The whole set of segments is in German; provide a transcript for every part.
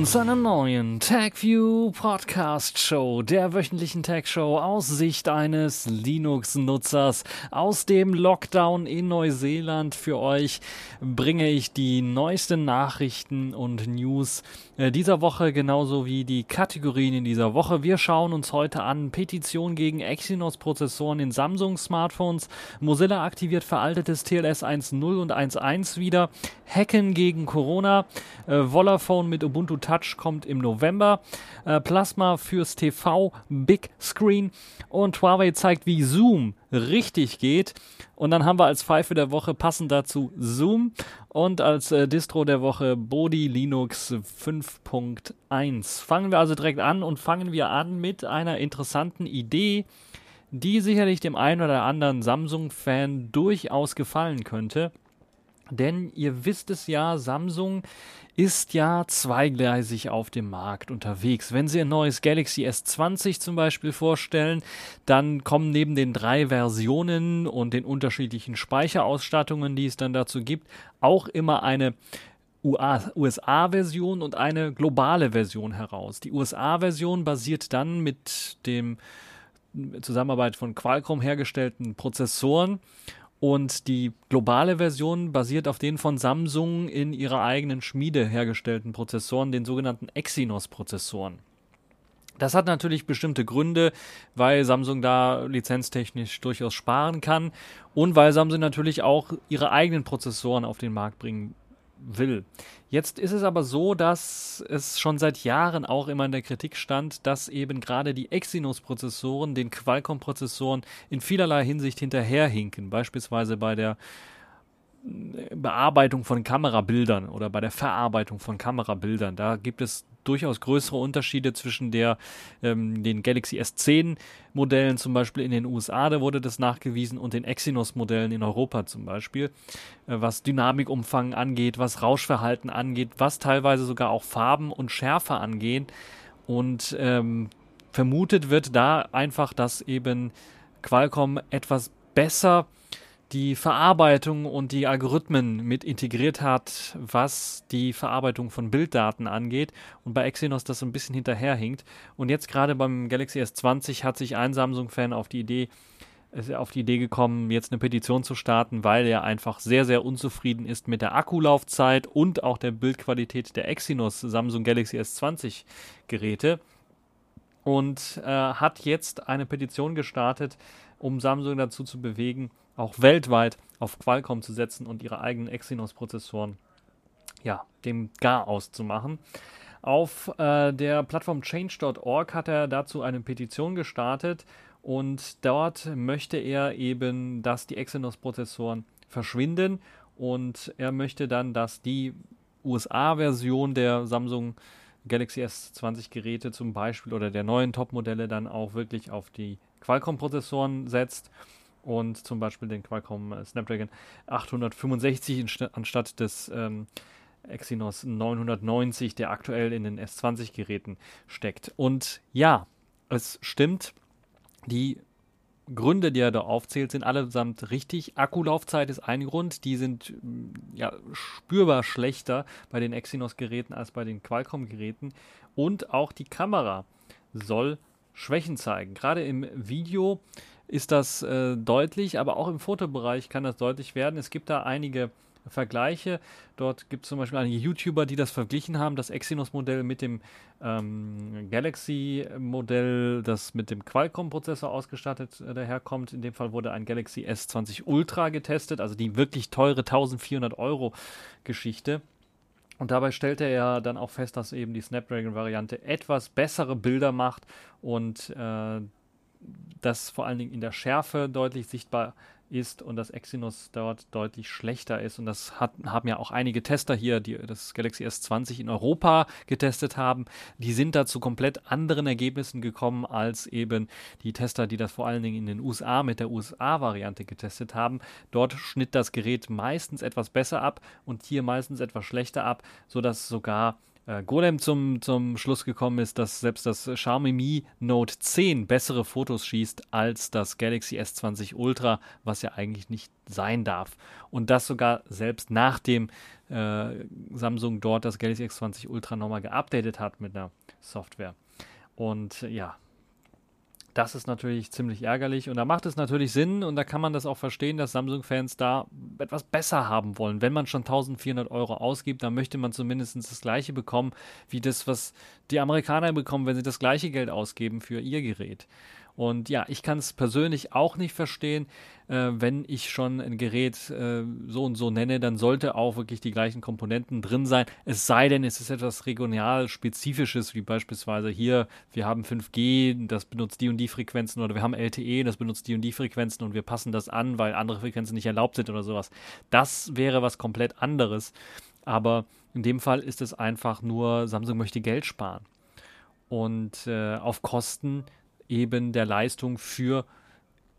willkommen zu einer neuen TagView Podcast Show, der wöchentlichen Tag Show aus Sicht eines Linux-Nutzers. Aus dem Lockdown in Neuseeland für euch bringe ich die neuesten Nachrichten und News äh, dieser Woche, genauso wie die Kategorien in dieser Woche. Wir schauen uns heute an Petition gegen Exynos-Prozessoren in Samsung-Smartphones. Mozilla aktiviert veraltetes TLS 1.0 und 1.1 wieder. Hacken gegen Corona. Äh, Volaphone mit Ubuntu Touch kommt im November. Äh, Plasma fürs TV, Big Screen. Und Huawei zeigt, wie Zoom richtig geht. Und dann haben wir als Pfeife der Woche passend dazu Zoom und als äh, Distro der Woche Bodi Linux 5.1. Fangen wir also direkt an und fangen wir an mit einer interessanten Idee, die sicherlich dem einen oder anderen Samsung-Fan durchaus gefallen könnte. Denn ihr wisst es ja, Samsung ist ja zweigleisig auf dem Markt unterwegs. Wenn Sie ein neues Galaxy S20 zum Beispiel vorstellen, dann kommen neben den drei Versionen und den unterschiedlichen Speicherausstattungen, die es dann dazu gibt, auch immer eine USA-Version und eine globale Version heraus. Die USA-Version basiert dann mit dem Zusammenarbeit von Qualcomm hergestellten Prozessoren und die globale Version basiert auf den von Samsung in ihrer eigenen Schmiede hergestellten Prozessoren, den sogenannten Exynos-Prozessoren. Das hat natürlich bestimmte Gründe, weil Samsung da lizenztechnisch durchaus sparen kann und weil Samsung natürlich auch ihre eigenen Prozessoren auf den Markt bringen will. Jetzt ist es aber so, dass es schon seit Jahren auch immer in der Kritik stand, dass eben gerade die Exynos-Prozessoren den Qualcomm-Prozessoren in vielerlei Hinsicht hinterherhinken, beispielsweise bei der Bearbeitung von Kamerabildern oder bei der Verarbeitung von Kamerabildern. Da gibt es durchaus größere Unterschiede zwischen der, ähm, den Galaxy S10 Modellen zum Beispiel in den USA, da wurde das nachgewiesen, und den Exynos Modellen in Europa zum Beispiel, äh, was Dynamikumfang angeht, was Rauschverhalten angeht, was teilweise sogar auch Farben und Schärfe angeht. Und ähm, vermutet wird da einfach, dass eben Qualcomm etwas besser die Verarbeitung und die Algorithmen mit integriert hat, was die Verarbeitung von Bilddaten angeht und bei Exynos das so ein bisschen hinterherhinkt. Und jetzt gerade beim Galaxy S20 hat sich ein Samsung-Fan auf die Idee ist auf die Idee gekommen, jetzt eine Petition zu starten, weil er einfach sehr, sehr unzufrieden ist mit der Akkulaufzeit und auch der Bildqualität der Exynos Samsung Galaxy S20 Geräte und äh, hat jetzt eine Petition gestartet, um Samsung dazu zu bewegen, auch weltweit auf Qualcomm zu setzen und ihre eigenen Exynos-Prozessoren ja, dem Gar auszumachen. Auf äh, der Plattform change.org hat er dazu eine Petition gestartet und dort möchte er eben, dass die Exynos-Prozessoren verschwinden und er möchte dann, dass die USA-Version der Samsung Galaxy S20 Geräte zum Beispiel oder der neuen Top-Modelle dann auch wirklich auf die Qualcomm-Prozessoren setzt und zum Beispiel den Qualcomm äh, Snapdragon 865 anstatt des ähm, Exynos 990, der aktuell in den S20-Geräten steckt. Und ja, es stimmt, die Gründe, die er da aufzählt, sind allesamt richtig. Akkulaufzeit ist ein Grund. Die sind mm, ja spürbar schlechter bei den Exynos-Geräten als bei den Qualcomm-Geräten. Und auch die Kamera soll Schwächen zeigen. Gerade im Video ist das äh, deutlich, aber auch im Fotobereich kann das deutlich werden. Es gibt da einige Vergleiche. Dort gibt es zum Beispiel einige YouTuber, die das verglichen haben, das Exynos-Modell mit dem ähm, Galaxy-Modell, das mit dem Qualcomm-Prozessor ausgestattet äh, daherkommt. In dem Fall wurde ein Galaxy S20 Ultra getestet, also die wirklich teure 1400 Euro Geschichte. Und dabei stellte er dann auch fest, dass eben die Snapdragon-Variante etwas bessere Bilder macht und äh, das vor allen Dingen in der Schärfe deutlich sichtbar ist und das Exynos dort deutlich schlechter ist. Und das hat, haben ja auch einige Tester hier, die das Galaxy S20 in Europa getestet haben. Die sind da zu komplett anderen Ergebnissen gekommen als eben die Tester, die das vor allen Dingen in den USA mit der USA-Variante getestet haben. Dort schnitt das Gerät meistens etwas besser ab und hier meistens etwas schlechter ab, sodass sogar äh, Golem zum, zum Schluss gekommen ist, dass selbst das Xiaomi Mi Note 10 bessere Fotos schießt als das Galaxy S20 Ultra, was ja eigentlich nicht sein darf. Und das sogar selbst nachdem äh, Samsung dort das Galaxy S20 Ultra nochmal geupdatet hat mit einer Software. Und ja, das ist natürlich ziemlich ärgerlich und da macht es natürlich Sinn und da kann man das auch verstehen, dass Samsung-Fans da etwas besser haben wollen. Wenn man schon 1400 Euro ausgibt, dann möchte man zumindest das gleiche bekommen wie das, was die Amerikaner bekommen, wenn sie das gleiche Geld ausgeben für ihr Gerät. Und ja, ich kann es persönlich auch nicht verstehen, äh, wenn ich schon ein Gerät äh, so und so nenne, dann sollte auch wirklich die gleichen Komponenten drin sein. Es sei denn, es ist etwas regional spezifisches, wie beispielsweise hier, wir haben 5G, das benutzt die und die Frequenzen oder wir haben LTE, das benutzt die und die Frequenzen und wir passen das an, weil andere Frequenzen nicht erlaubt sind oder sowas. Das wäre was komplett anderes. Aber in dem Fall ist es einfach nur, Samsung möchte Geld sparen. Und äh, auf Kosten eben der Leistung für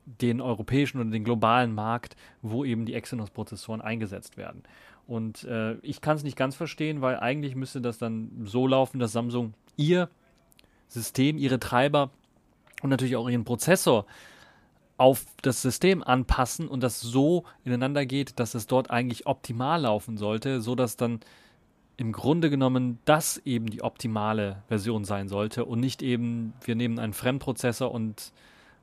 den europäischen oder den globalen Markt, wo eben die Exynos-Prozessoren eingesetzt werden. Und äh, ich kann es nicht ganz verstehen, weil eigentlich müsste das dann so laufen, dass Samsung ihr System, ihre Treiber und natürlich auch ihren Prozessor auf das System anpassen und das so ineinander geht, dass es dort eigentlich optimal laufen sollte, so dass dann im Grunde genommen das eben die optimale Version sein sollte und nicht eben, wir nehmen einen Fremdprozessor und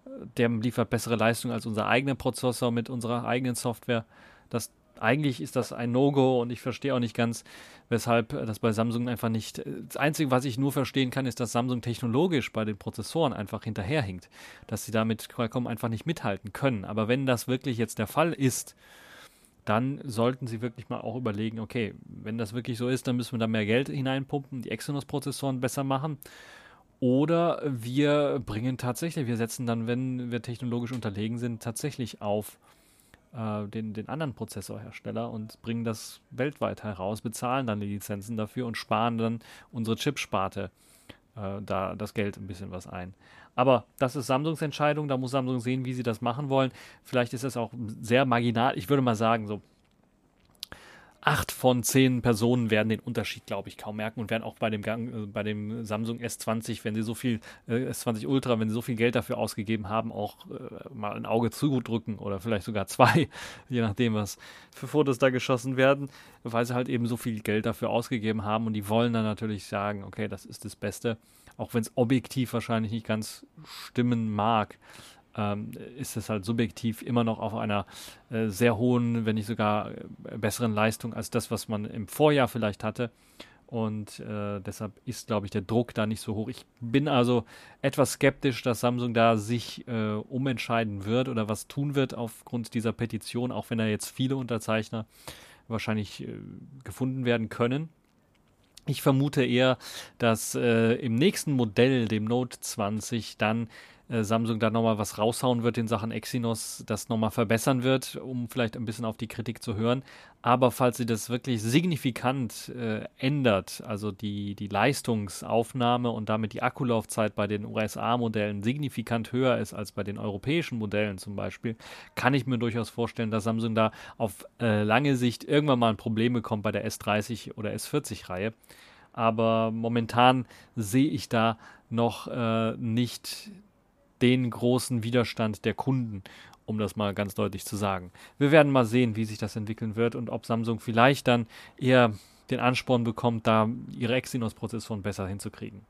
äh, der liefert bessere Leistung als unser eigener Prozessor mit unserer eigenen Software. Das, eigentlich ist das ein No-Go und ich verstehe auch nicht ganz, weshalb das bei Samsung einfach nicht. Äh, das Einzige, was ich nur verstehen kann, ist, dass Samsung technologisch bei den Prozessoren einfach hinterherhinkt, dass sie damit Qualcomm einfach nicht mithalten können. Aber wenn das wirklich jetzt der Fall ist, dann sollten Sie wirklich mal auch überlegen, okay, wenn das wirklich so ist, dann müssen wir da mehr Geld hineinpumpen, die Exynos-Prozessoren besser machen. Oder wir bringen tatsächlich, wir setzen dann, wenn wir technologisch unterlegen sind, tatsächlich auf äh, den, den anderen Prozessorhersteller und bringen das weltweit heraus, bezahlen dann die Lizenzen dafür und sparen dann unsere Chipsparte äh, da das Geld ein bisschen was ein. Aber das ist Samsungs Entscheidung, da muss Samsung sehen, wie sie das machen wollen. Vielleicht ist es auch sehr marginal. Ich würde mal sagen, so acht von zehn Personen werden den Unterschied, glaube ich, kaum merken und werden auch bei dem äh, bei dem Samsung S20, wenn sie so viel, äh, S20 Ultra, wenn sie so viel Geld dafür ausgegeben haben, auch äh, mal ein Auge zudrücken oder vielleicht sogar zwei, je nachdem, was für Fotos da geschossen werden, weil sie halt eben so viel Geld dafür ausgegeben haben und die wollen dann natürlich sagen, okay, das ist das Beste, auch wenn es objektiv wahrscheinlich nicht ganz stimmen mag ähm, ist es halt subjektiv immer noch auf einer äh, sehr hohen, wenn nicht sogar äh, besseren Leistung als das, was man im Vorjahr vielleicht hatte. Und äh, deshalb ist, glaube ich, der Druck da nicht so hoch. Ich bin also etwas skeptisch, dass Samsung da sich äh, umentscheiden wird oder was tun wird aufgrund dieser Petition, auch wenn da jetzt viele Unterzeichner wahrscheinlich äh, gefunden werden können. Ich vermute eher, dass äh, im nächsten Modell, dem Note 20, dann äh, Samsung da nochmal was raushauen wird in Sachen Exynos, das nochmal verbessern wird, um vielleicht ein bisschen auf die Kritik zu hören. Aber falls sie das wirklich signifikant äh, ändert, also die, die Leistungsaufnahme und damit die Akkulaufzeit bei den USA-Modellen signifikant höher ist als bei den europäischen Modellen zum Beispiel, kann ich mir durchaus vorstellen, dass Samsung da auf äh, lange Sicht irgendwann mal ein Problem bekommt bei der S30 oder S40-Reihe. Aber momentan sehe ich da noch äh, nicht den großen Widerstand der Kunden, um das mal ganz deutlich zu sagen. Wir werden mal sehen, wie sich das entwickeln wird und ob Samsung vielleicht dann eher den Ansporn bekommt, da ihre Exynos-Prozessoren besser hinzukriegen.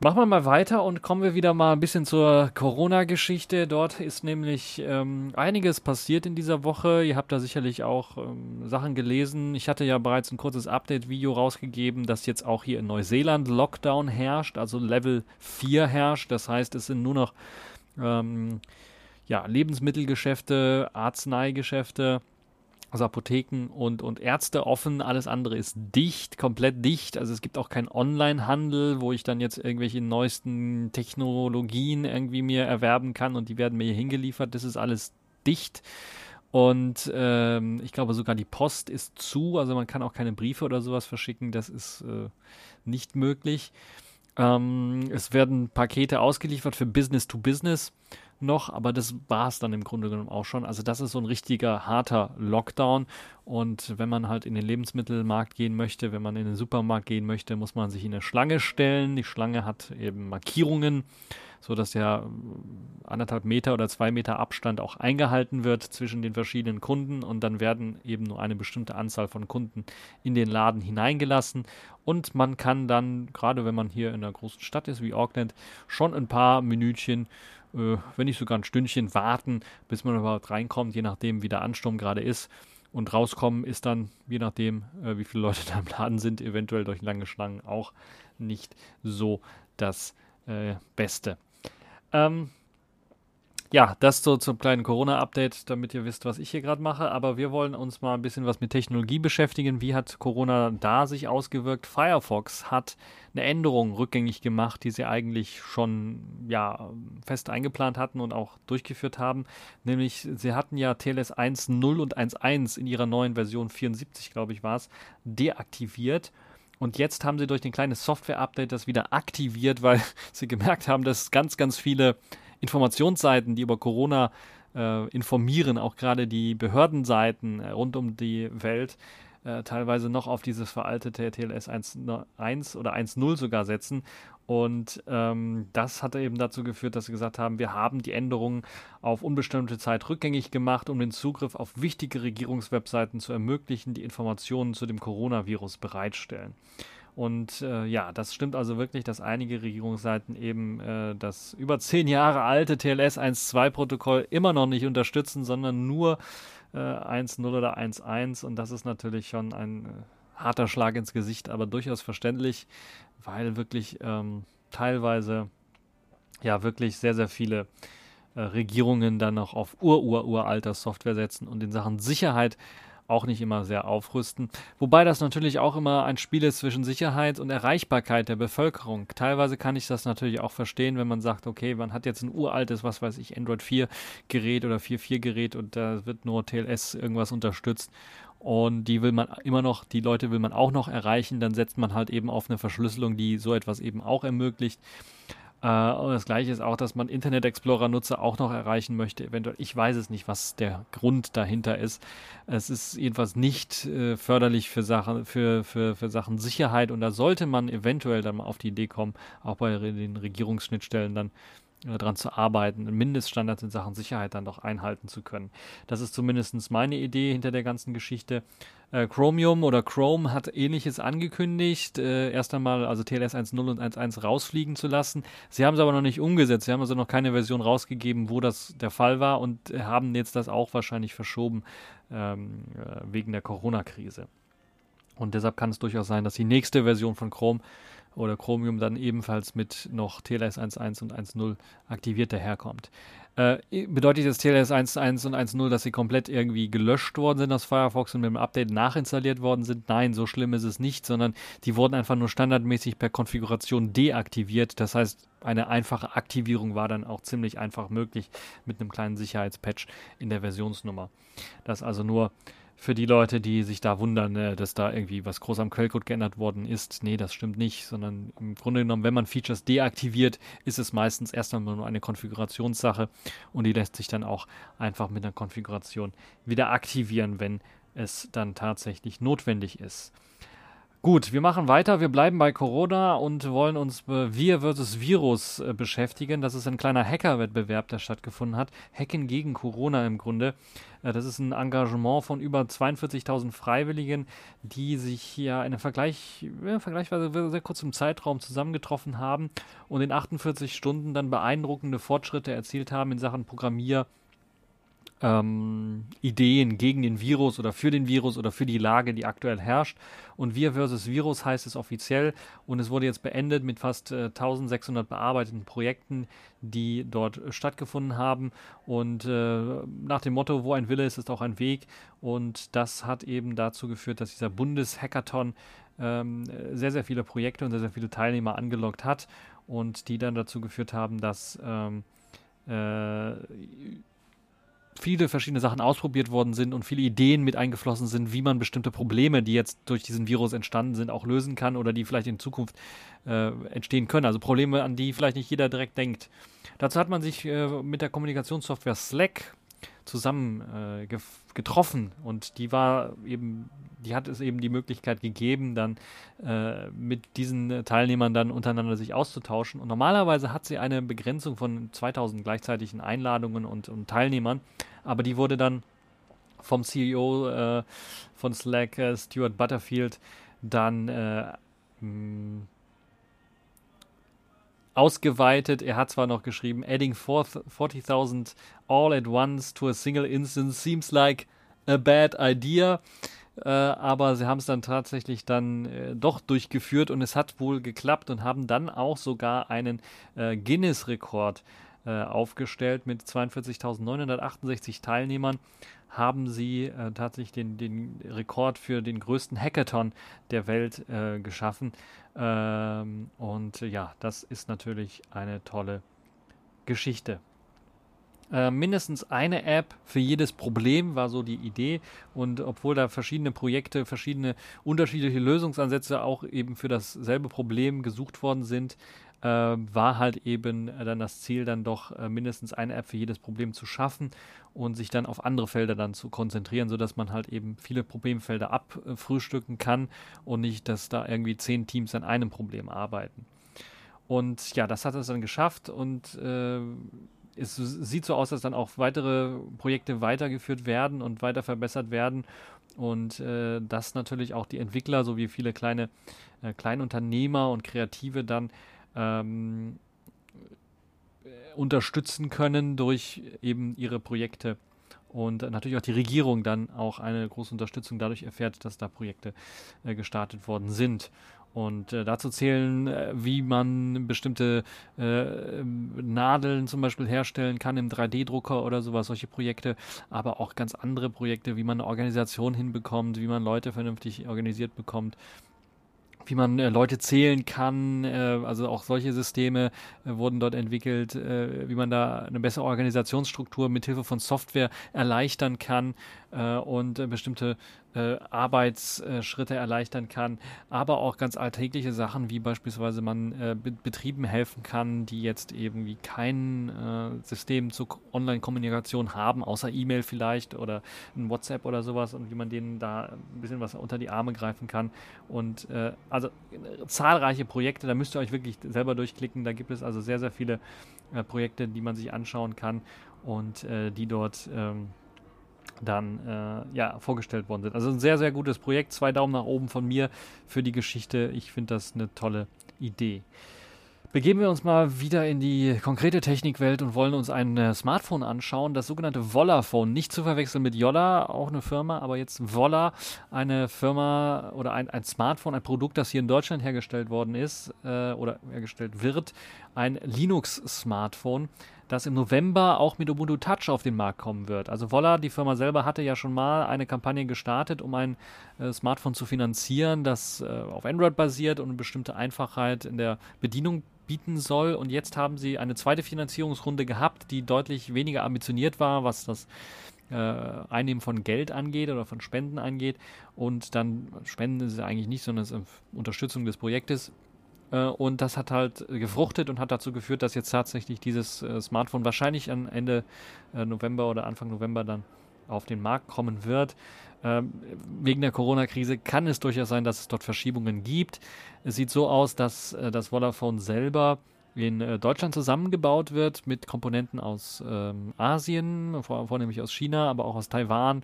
Machen wir mal weiter und kommen wir wieder mal ein bisschen zur Corona-Geschichte. Dort ist nämlich ähm, einiges passiert in dieser Woche. Ihr habt da sicherlich auch ähm, Sachen gelesen. Ich hatte ja bereits ein kurzes Update-Video rausgegeben, dass jetzt auch hier in Neuseeland Lockdown herrscht, also Level 4 herrscht. Das heißt, es sind nur noch ähm, ja, Lebensmittelgeschäfte, Arzneigeschäfte also Apotheken und, und Ärzte offen, alles andere ist dicht, komplett dicht. Also es gibt auch keinen Online-Handel, wo ich dann jetzt irgendwelche neuesten Technologien irgendwie mir erwerben kann und die werden mir hier hingeliefert. Das ist alles dicht. Und ähm, ich glaube sogar die Post ist zu, also man kann auch keine Briefe oder sowas verschicken, das ist äh, nicht möglich. Ähm, es werden Pakete ausgeliefert für Business to Business. Noch, aber das war es dann im Grunde genommen auch schon. Also das ist so ein richtiger harter Lockdown. Und wenn man halt in den Lebensmittelmarkt gehen möchte, wenn man in den Supermarkt gehen möchte, muss man sich in eine Schlange stellen. Die Schlange hat eben Markierungen, so dass der anderthalb Meter oder zwei Meter Abstand auch eingehalten wird zwischen den verschiedenen Kunden und dann werden eben nur eine bestimmte Anzahl von Kunden in den Laden hineingelassen und man kann dann, gerade wenn man hier in einer großen Stadt ist wie Auckland, schon ein paar Minütchen äh, wenn nicht sogar ein Stündchen warten, bis man überhaupt reinkommt, je nachdem, wie der Ansturm gerade ist. Und rauskommen ist dann, je nachdem, äh, wie viele Leute da im Laden sind, eventuell durch lange Schlangen auch nicht so das äh, Beste. Ähm, ja, das so zum kleinen Corona-Update, damit ihr wisst, was ich hier gerade mache. Aber wir wollen uns mal ein bisschen was mit Technologie beschäftigen. Wie hat Corona da sich ausgewirkt? Firefox hat eine Änderung rückgängig gemacht, die sie eigentlich schon ja, fest eingeplant hatten und auch durchgeführt haben. Nämlich, sie hatten ja TLS 1.0 und 1.1 in ihrer neuen Version 74, glaube ich, war es, deaktiviert. Und jetzt haben sie durch ein kleines Software-Update das wieder aktiviert, weil sie gemerkt haben, dass ganz, ganz viele Informationsseiten, die über Corona äh, informieren, auch gerade die Behördenseiten äh, rund um die Welt, äh, teilweise noch auf dieses veraltete TLS 1.1 oder 1.0 sogar setzen. Und ähm, das hat eben dazu geführt, dass sie gesagt haben, wir haben die Änderungen auf unbestimmte Zeit rückgängig gemacht, um den Zugriff auf wichtige Regierungswebseiten zu ermöglichen, die Informationen zu dem Coronavirus bereitstellen. Und äh, ja, das stimmt also wirklich, dass einige Regierungsseiten eben äh, das über zehn Jahre alte TLS 1.2-Protokoll immer noch nicht unterstützen, sondern nur äh, 1.0 oder 1.1. Und das ist natürlich schon ein äh, harter Schlag ins Gesicht, aber durchaus verständlich, weil wirklich ähm, teilweise ja wirklich sehr, sehr viele äh, Regierungen dann noch auf ur-ur-uralter Software setzen und in Sachen Sicherheit auch nicht immer sehr aufrüsten. Wobei das natürlich auch immer ein Spiel ist zwischen Sicherheit und Erreichbarkeit der Bevölkerung. Teilweise kann ich das natürlich auch verstehen, wenn man sagt, okay, man hat jetzt ein uraltes, was weiß ich, Android 4 Gerät oder 4.4 Gerät und da wird nur TLS irgendwas unterstützt und die will man immer noch, die Leute will man auch noch erreichen, dann setzt man halt eben auf eine Verschlüsselung, die so etwas eben auch ermöglicht. Äh, und das gleiche ist auch, dass man Internet Explorer-Nutzer auch noch erreichen möchte, eventuell. Ich weiß es nicht, was der Grund dahinter ist. Es ist jedenfalls nicht äh, förderlich für Sachen, für, für, für Sachen Sicherheit und da sollte man eventuell dann mal auf die Idee kommen, auch bei den Regierungsschnittstellen dann daran zu arbeiten, Mindeststandards in Sachen Sicherheit dann doch einhalten zu können. Das ist zumindest meine Idee hinter der ganzen Geschichte. Äh, Chromium oder Chrome hat ähnliches angekündigt, äh, erst einmal also TLS 1.0 und 1.1 rausfliegen zu lassen. Sie haben es aber noch nicht umgesetzt. Sie haben also noch keine Version rausgegeben, wo das der Fall war und haben jetzt das auch wahrscheinlich verschoben ähm, äh, wegen der Corona-Krise. Und deshalb kann es durchaus sein, dass die nächste Version von Chrome oder Chromium dann ebenfalls mit noch TLS 1.1 und 1.0 aktiviert daherkommt. Äh, bedeutet jetzt TLS 1.1 und 1.0, dass sie komplett irgendwie gelöscht worden sind aus Firefox und mit dem Update nachinstalliert worden sind? Nein, so schlimm ist es nicht, sondern die wurden einfach nur standardmäßig per Konfiguration deaktiviert. Das heißt, eine einfache Aktivierung war dann auch ziemlich einfach möglich mit einem kleinen Sicherheitspatch in der Versionsnummer. Das also nur für die Leute, die sich da wundern, äh, dass da irgendwie was groß am Quellcode geändert worden ist. Nee, das stimmt nicht, sondern im Grunde genommen, wenn man Features deaktiviert, ist es meistens erst einmal nur eine Konfigurationssache und die lässt sich dann auch einfach mit einer Konfiguration wieder aktivieren, wenn es dann tatsächlich notwendig ist. Gut, wir machen weiter. Wir bleiben bei Corona und wollen uns äh, Wir versus Virus äh, beschäftigen. Das ist ein kleiner Hacker-Wettbewerb, der stattgefunden hat. Hacken gegen Corona im Grunde. Äh, das ist ein Engagement von über 42.000 Freiwilligen, die sich hier in einem Vergleich, ja, vergleichsweise sehr kurzem Zeitraum zusammengetroffen haben und in 48 Stunden dann beeindruckende Fortschritte erzielt haben in Sachen Programmier- ähm, Ideen gegen den Virus oder für den Virus oder für die Lage, die aktuell herrscht. Und Wir versus Virus heißt es offiziell und es wurde jetzt beendet mit fast äh, 1600 bearbeiteten Projekten, die dort stattgefunden haben. Und äh, nach dem Motto, wo ein Wille ist, ist auch ein Weg. Und das hat eben dazu geführt, dass dieser Bundeshackathon ähm, sehr, sehr viele Projekte und sehr, sehr viele Teilnehmer angelockt hat und die dann dazu geführt haben, dass ähm, äh, viele verschiedene Sachen ausprobiert worden sind und viele Ideen mit eingeflossen sind, wie man bestimmte Probleme, die jetzt durch diesen Virus entstanden sind, auch lösen kann oder die vielleicht in Zukunft äh, entstehen können. Also Probleme, an die vielleicht nicht jeder direkt denkt. Dazu hat man sich äh, mit der Kommunikationssoftware Slack zusammen äh, getroffen und die war eben, die hat es eben die Möglichkeit gegeben, dann äh, mit diesen Teilnehmern dann untereinander sich auszutauschen. Und normalerweise hat sie eine Begrenzung von 2000 gleichzeitigen Einladungen und, und Teilnehmern, aber die wurde dann vom CEO äh, von Slack, äh, Stuart Butterfield, dann äh, ausgeweitet. Er hat zwar noch geschrieben, adding 40.000 all at once to a single instance seems like a bad idea. Äh, aber sie haben es dann tatsächlich dann äh, doch durchgeführt und es hat wohl geklappt und haben dann auch sogar einen äh, Guinness-Rekord äh, aufgestellt mit 42.968 Teilnehmern haben sie äh, tatsächlich den, den Rekord für den größten Hackathon der Welt geschaffen. Ähm, und ja, das ist natürlich eine tolle Geschichte. Äh, mindestens eine App für jedes Problem war so die Idee. Und obwohl da verschiedene Projekte, verschiedene unterschiedliche Lösungsansätze auch eben für dasselbe Problem gesucht worden sind, äh, war halt eben dann das Ziel, dann doch äh, mindestens eine App für jedes Problem zu schaffen und sich dann auf andere Felder dann zu konzentrieren, sodass man halt eben viele Problemfelder abfrühstücken kann und nicht, dass da irgendwie zehn Teams an einem Problem arbeiten. Und ja, das hat es dann geschafft und äh, es sieht so aus, dass dann auch weitere Projekte weitergeführt werden und weiter verbessert werden und äh, dass natürlich auch die Entwickler sowie viele kleine äh, Kleinunternehmer und Kreative dann ähm, unterstützen können durch eben ihre Projekte und natürlich auch die Regierung dann auch eine große Unterstützung dadurch erfährt, dass da Projekte äh, gestartet worden sind. Und äh, dazu zählen, äh, wie man bestimmte äh, Nadeln zum Beispiel herstellen kann im 3D-Drucker oder sowas, solche Projekte, aber auch ganz andere Projekte, wie man eine Organisation hinbekommt, wie man Leute vernünftig organisiert bekommt wie man äh, Leute zählen kann. Äh, also auch solche Systeme äh, wurden dort entwickelt, äh, wie man da eine bessere Organisationsstruktur mit Hilfe von Software erleichtern kann äh, und äh, bestimmte äh, Arbeitsschritte erleichtern kann, aber auch ganz alltägliche Sachen, wie beispielsweise man äh, Be Betrieben helfen kann, die jetzt irgendwie kein äh, System zur Online-Kommunikation haben, außer E-Mail vielleicht oder ein WhatsApp oder sowas und wie man denen da ein bisschen was unter die Arme greifen kann. Und äh, also zahlreiche Projekte, da müsst ihr euch wirklich selber durchklicken. Da gibt es also sehr, sehr viele Projekte, die man sich anschauen kann und die dort ähm, dann äh, ja, vorgestellt worden sind. Also ein sehr, sehr gutes Projekt. Zwei Daumen nach oben von mir für die Geschichte. Ich finde das eine tolle Idee. Begeben wir uns mal wieder in die konkrete Technikwelt und wollen uns ein äh, Smartphone anschauen, das sogenannte Vollaphone. Nicht zu verwechseln mit Yolla, auch eine Firma, aber jetzt Volla, eine Firma oder ein, ein Smartphone, ein Produkt, das hier in Deutschland hergestellt worden ist äh, oder hergestellt wird. Ein Linux-Smartphone das im November auch mit Ubuntu Touch auf den Markt kommen wird. Also Volla, die Firma selber, hatte ja schon mal eine Kampagne gestartet, um ein äh, Smartphone zu finanzieren, das äh, auf Android basiert und eine bestimmte Einfachheit in der Bedienung bieten soll. Und jetzt haben sie eine zweite Finanzierungsrunde gehabt, die deutlich weniger ambitioniert war, was das äh, Einnehmen von Geld angeht oder von Spenden angeht. Und dann Spenden ist es eigentlich nicht, sondern es ist Unterstützung des Projektes. Äh, und das hat halt gefruchtet und hat dazu geführt, dass jetzt tatsächlich dieses äh, Smartphone wahrscheinlich am Ende äh, November oder Anfang November dann auf den Markt kommen wird. Ähm, wegen der Corona-Krise kann es durchaus sein, dass es dort Verschiebungen gibt. Es sieht so aus, dass das Vodafone selber in Deutschland zusammengebaut wird mit Komponenten aus ähm, Asien, vor, vornehmlich aus China, aber auch aus Taiwan.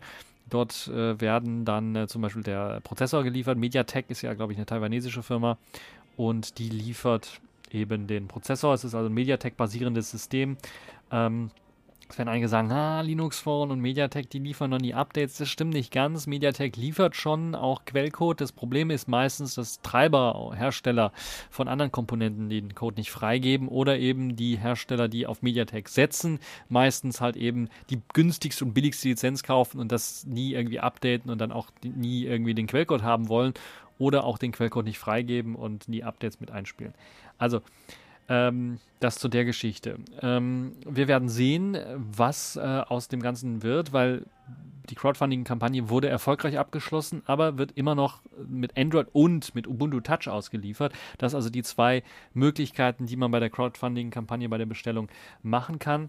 Dort äh, werden dann äh, zum Beispiel der Prozessor geliefert. MediaTek ist ja, glaube ich, eine taiwanesische Firma und die liefert eben den Prozessor. Es ist also ein MediaTek-basierendes System. Ähm, es werden einige sagen, ah, Linux Phone und MediaTek, die liefern noch nie Updates. Das stimmt nicht ganz. MediaTek liefert schon auch Quellcode. Das Problem ist meistens, dass Treiberhersteller von anderen Komponenten den Code nicht freigeben oder eben die Hersteller, die auf MediaTek setzen, meistens halt eben die günstigste und billigste Lizenz kaufen und das nie irgendwie updaten und dann auch nie irgendwie den Quellcode haben wollen oder auch den Quellcode nicht freigeben und nie Updates mit einspielen. Also Ähm, das zu der Geschichte. Ähm, wir werden sehen, was äh, aus dem Ganzen wird, weil die Crowdfunding-Kampagne wurde erfolgreich abgeschlossen, aber wird immer noch mit Android und mit Ubuntu Touch ausgeliefert. Das sind also die zwei Möglichkeiten, die man bei der Crowdfunding-Kampagne bei der Bestellung machen kann.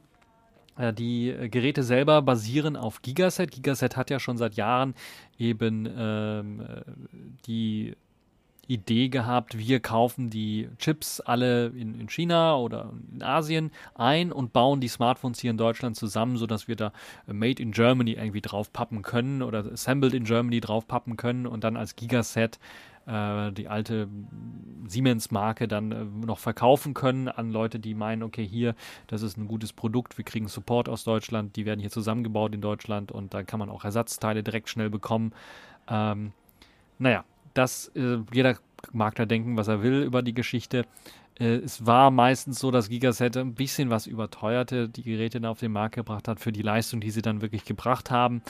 Äh, die äh, Geräte selber basieren auf Gigaset. Gigaset hat ja schon seit Jahren eben ähm, äh, die Idee gehabt, wir kaufen die Chips alle in, in, China oder in Asien ein und bauen die Smartphones hier in Deutschland zusammen, sodass wir da Made in Germany irgendwie draufpappen können oder Assembled in Germany draufpappen können und dann als Gigaset äh, die alte Siemens-Marke dann äh, noch verkaufen können an Leute, die meinen, okay, hier, das ist ein gutes Produkt, wir kriegen Support aus Deutschland, die werden hier zusammengebaut in Deutschland und dann kann man auch Ersatzteile direkt schnell bekommen. Ähm, naja, das, äh, jeder mag da denken, was er will über die Geschichte. Äh, es war meistens so, dass Gigaset ein bisschen was überteuerte, die Geräte dann auf den Markt gebracht hat für die Leistung, die sie dann wirklich gebracht haben.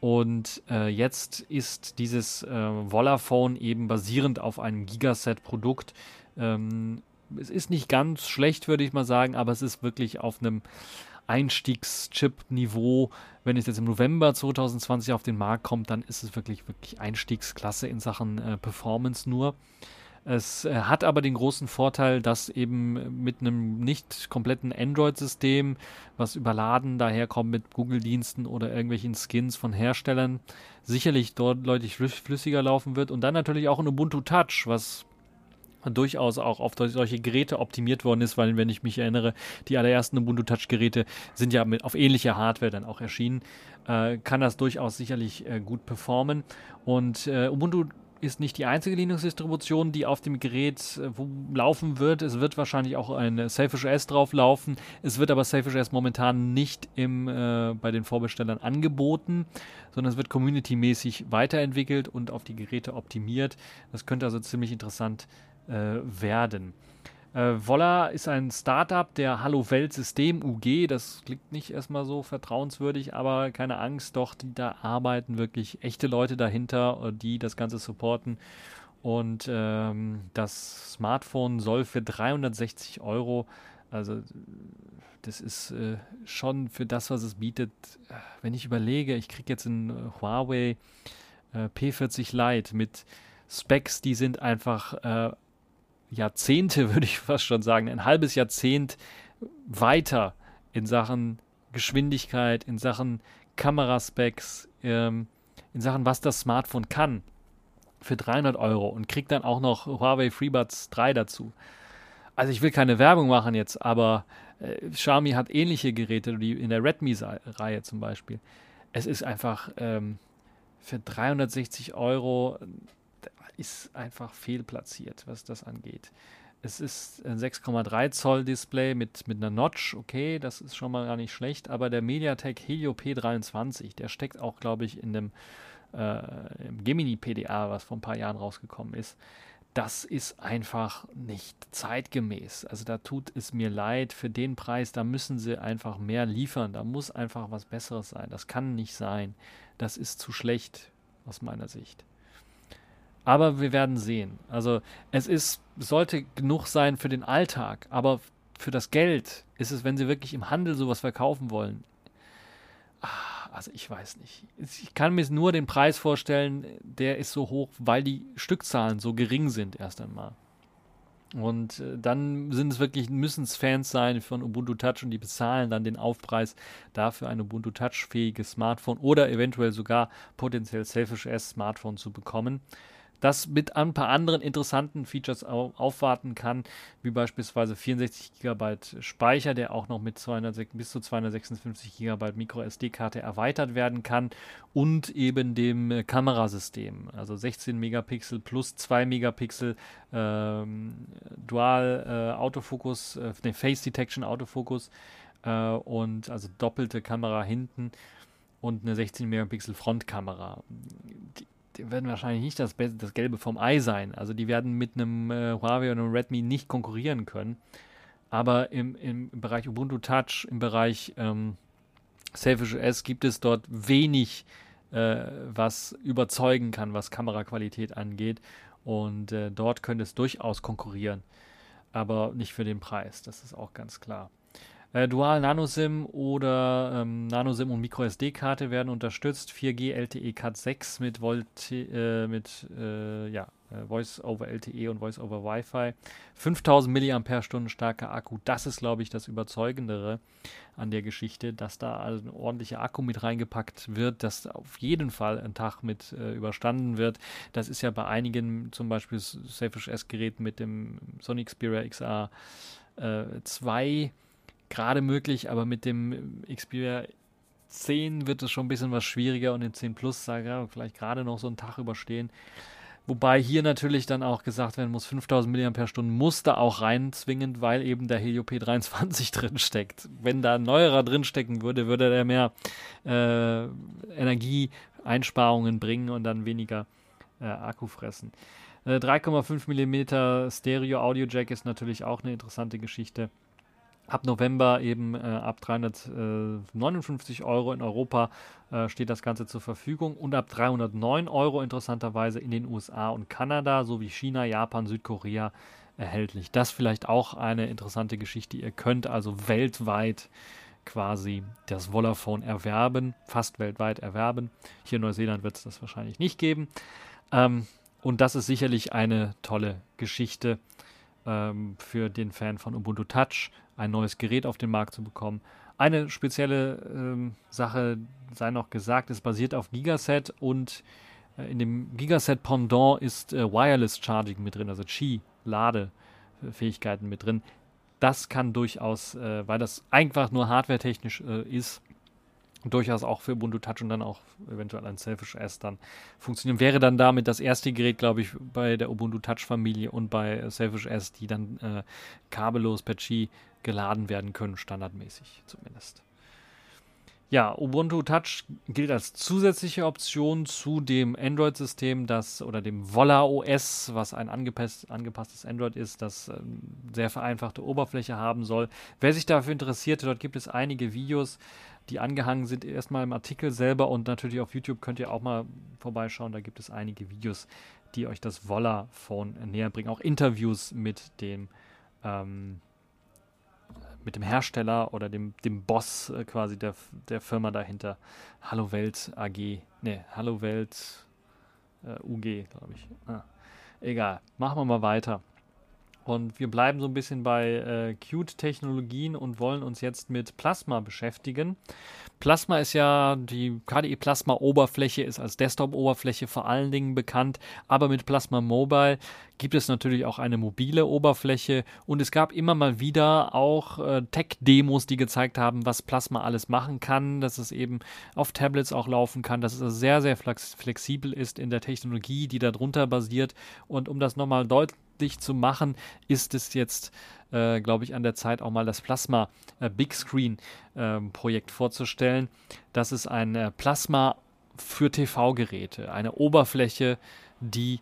Und äh, jetzt ist dieses äh, Vollaphone eben basierend auf einem Gigaset-Produkt. Ähm, es ist nicht ganz schlecht, würde ich mal sagen, aber es ist wirklich auf einem Einstiegschip-Niveau. Wenn es jetzt im November 2020 auf den Markt kommt, dann ist es wirklich, wirklich Einstiegsklasse in Sachen äh, Performance nur. Es äh, hat aber den großen Vorteil, dass eben mit einem nicht kompletten Android-System, was überladen daherkommt mit Google-Diensten oder irgendwelchen Skins von Herstellern, sicherlich dort deutlich flüssiger laufen wird. Und dann natürlich auch ein Ubuntu Touch, was durchaus auch auf solche Geräte optimiert worden ist, weil wenn ich mich erinnere, die allerersten Ubuntu Touch Geräte sind ja mit auf ähnlicher Hardware dann auch erschienen, äh, kann das durchaus sicherlich äh, gut performen und äh, Ubuntu ist nicht die einzige Linux-Distribution, die auf dem Gerät äh, laufen wird. Es wird wahrscheinlich auch ein Selfish OS drauf laufen. Es wird aber Selfish OS momentan nicht im, äh, bei den Vorbestellern angeboten, sondern es wird community-mäßig weiterentwickelt und auf die Geräte optimiert. Das könnte also ziemlich interessant äh, werden. Äh, Volla ist ein Startup der Hallo Welt System UG. Das klingt nicht erstmal so vertrauenswürdig, aber keine Angst, doch, die, da arbeiten wirklich echte Leute dahinter, äh, die das Ganze supporten. Und ähm, das Smartphone soll für 360 Euro, also das ist äh, schon für das, was es bietet, äh, wenn ich überlege, ich kriege jetzt ein äh, Huawei äh, P40 Lite mit Specs, die sind einfach Jahrzehnte, würde ich fast schon sagen, ein halbes Jahrzehnt weiter in Sachen Geschwindigkeit, in Sachen Kameraspecs, ähm, in Sachen, was das Smartphone kann, für 300 Euro und kriegt dann auch noch Huawei FreeBuds 3 dazu. Also ich will keine Werbung machen jetzt, aber äh, Xiaomi hat ähnliche Geräte, wie in der Redmi-Reihe zum Beispiel. Es ist einfach ähm, für 360 Euro ist einfach fehlplatziert, was das angeht. Es ist ein 6,3 Zoll Display mit, mit einer Notch, okay, das ist schon mal gar nicht schlecht, aber der MediaTek Helio P23, der steckt auch, glaube ich, in dem äh, Gemini PDA, was vor ein paar Jahren rausgekommen ist. Das ist einfach nicht zeitgemäß. Also da tut es mir leid, für den Preis, da müssen sie einfach mehr liefern. Da muss einfach was Besseres sein. Das kann nicht sein. Das ist zu schlecht aus meiner Sicht. Aber wir werden sehen. Also es ist, sollte genug sein für den Alltag, aber für das Geld ist es, wenn sie wirklich im Handel sowas verkaufen wollen. Ah, also ich weiß nicht. Ich kann mir nur den Preis vorstellen, der ist so hoch, weil die Stückzahlen so gering sind erst einmal. Und äh, dann sind es wirklich, müssen es Fans sein von Ubuntu Touch und die bezahlen dann den Aufpreis dafür, ein Ubuntu Touch-fähiges Smartphone oder eventuell sogar potenziell Selfish S Smartphone zu bekommen das mit ein paar anderen interessanten Features aufwarten kann, wie beispielsweise 64 GB Speicher, der auch noch mit 200, bis zu 256 GB MicroSD-Karte erweitert werden kann und eben dem äh, Kamerasystem, also 16 Megapixel plus 2 Megapixel ähm, Dual äh, Autofokus, äh, ne, Face Detection Autofokus äh, und also doppelte Kamera hinten und eine 16 Megapixel Frontkamera. Die, die werden wahrscheinlich nicht das, das Gelbe vom Ei sein. Also die werden mit einem äh, Huawei und einem Redmi nicht konkurrieren können. Aber im, im Bereich Ubuntu Touch, im Bereich ähm, Selfish OS gibt es dort wenig, äh, was überzeugen kann, was Kameraqualität angeht. Und äh, dort könnte es durchaus konkurrieren. aber nicht für den Preis, das ist auch ganz klar. Äh, Dual NanoSIM oder ähm, NanoSIM und MicroSD-Karte werden unterstützt. 4G LTE Cat 6 mit, Volte, äh, mit äh, ja, äh, Voice over LTE und Voice over Wi-Fi. 5000 mAh starker Akku. Das ist, glaube ich, das Überzeugendere an der Geschichte, dass da ein ordentlicher Akku mit reingepackt wird, dass auf jeden Fall ein Tag mit äh, überstanden wird. Das ist ja bei einigen, zum Beispiel Selfish S-Geräten mit dem Sony Xperia XA 2 gerade möglich, aber mit dem Xperia 10 wird es schon ein bisschen was schwieriger und den 10 Plus sage ja, vielleicht gerade noch so einen Tag überstehen. Wobei hier natürlich dann auch gesagt werden muss, 5000 mAh muss da auch rein zwingend, weil eben der Helio P23 drin steckt. Wenn da ein neuerer drin stecken würde, würde der mehr äh, Energieeinsparungen bringen und dann weniger äh, Akku fressen. Äh, 3,5 mm Stereo Audio Jack ist natürlich auch eine interessante Geschichte ab November eben äh, ab 359 Euro in Europa äh, steht das Ganze zur Verfügung und ab 309 Euro interessanterweise in den USA und Kanada sowie China, Japan, Südkorea erhältlich. Das vielleicht auch eine interessante Geschichte. Ihr könnt also weltweit quasi das Volaphone erwerben, fast weltweit erwerben. Hier in Neuseeland wird es das wahrscheinlich nicht geben. Ähm, und das ist sicherlich eine tolle Geschichte ähm, für den Fan von Ubuntu Touch ein neues Gerät auf den Markt zu bekommen. Eine spezielle ähm, Sache sei noch gesagt, es basiert auf Gigaset und äh, in dem Gigaset Pendant ist äh, Wireless Charging mit drin, also Qi-Ladefähigkeiten mit drin. Das kann durchaus, äh, weil das einfach nur hardwaretechnisch äh, ist, durchaus auch für Ubuntu Touch und dann auch eventuell ein Selfish S dann funktionieren. Wäre dann damit das erste Gerät, glaube ich, bei der Ubuntu Touch Familie und bei Selfish S, die dann äh, kabellos per Qi geladen werden können, standardmäßig zumindest. Ja, Ubuntu Touch gilt als zusätzliche Option zu dem Android-System, das oder dem Volla OS, was ein angepasst, angepasstes Android ist, das äh, sehr vereinfachte Oberfläche haben soll. Wer sich dafür interessiert, dort gibt es einige Videos, die angehangen sind, erstmal im Artikel selber und natürlich auf YouTube könnt ihr auch mal vorbeischauen. Da gibt es einige Videos, die euch das Volla Phone näher bringen. Auch Interviews mit dem ähm, mit dem Hersteller oder dem, dem Boss äh, quasi der, der Firma dahinter. Hallo Welt AG. Ne, Hallo Welt äh, UG, glaube ich. Ah, egal. Machen wir mal weiter. Und wir bleiben so ein bisschen bei äh, Qt-Technologien und wollen uns jetzt mit Plasma beschäftigen. Plasma ist ja, die KDE Plasma Oberfläche ist als Desktop-Oberfläche vor allen Dingen bekannt, aber mit Plasma Mobile gibt es natürlich auch eine mobile Oberfläche. Und es gab immer mal wieder auch äh, Tech-Demos, die gezeigt haben, was Plasma alles machen kann, dass es eben auf Tablets auch laufen kann, dass es sehr, sehr flex flexibel ist in der Technologie, die darunter basiert. Und um das nochmal deutlich zu machen, ist es jetzt äh, glaube ich, an der Zeit auch mal das Plasma äh, Big Screen äh, Projekt vorzustellen. Das ist ein äh, Plasma für TV-Geräte, eine Oberfläche, die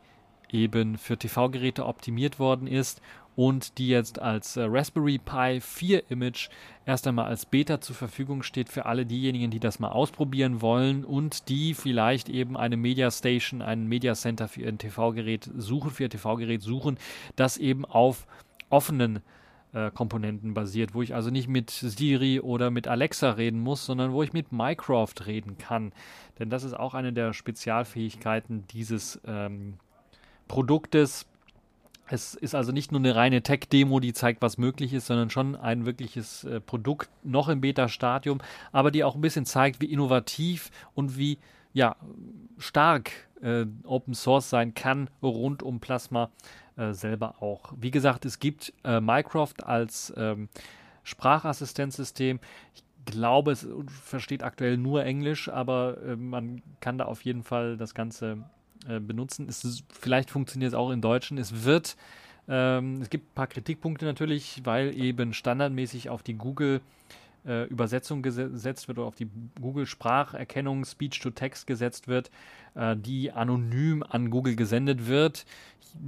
eben für TV-Geräte optimiert worden ist und die jetzt als äh, Raspberry Pi 4 Image erst einmal als Beta zur Verfügung steht für alle diejenigen, die das mal ausprobieren wollen und die vielleicht eben eine Media Station, ein Media Center für ihr TV-Gerät suchen, für ihr TV-Gerät suchen, das eben auf offenen äh, Komponenten basiert, wo ich also nicht mit Siri oder mit Alexa reden muss, sondern wo ich mit Mycroft reden kann. Denn das ist auch eine der Spezialfähigkeiten dieses ähm, Produktes. Es ist also nicht nur eine reine Tech-Demo, die zeigt, was möglich ist, sondern schon ein wirkliches äh, Produkt, noch im Beta-Stadium, aber die auch ein bisschen zeigt, wie innovativ und wie ja, stark äh, Open Source sein kann rund um Plasma äh, selber auch. Wie gesagt, es gibt äh, Mycroft als ähm, Sprachassistenzsystem. Ich glaube, es versteht aktuell nur Englisch, aber äh, man kann da auf jeden Fall das Ganze äh, benutzen. Es, vielleicht funktioniert es auch in Deutschen. Es wird, ähm, es gibt ein paar Kritikpunkte natürlich, weil eben standardmäßig auf die Google äh, Übersetzung gesetzt wird oder auf die Google-Spracherkennung, Speech-to-Text gesetzt wird, äh, die anonym an Google gesendet wird.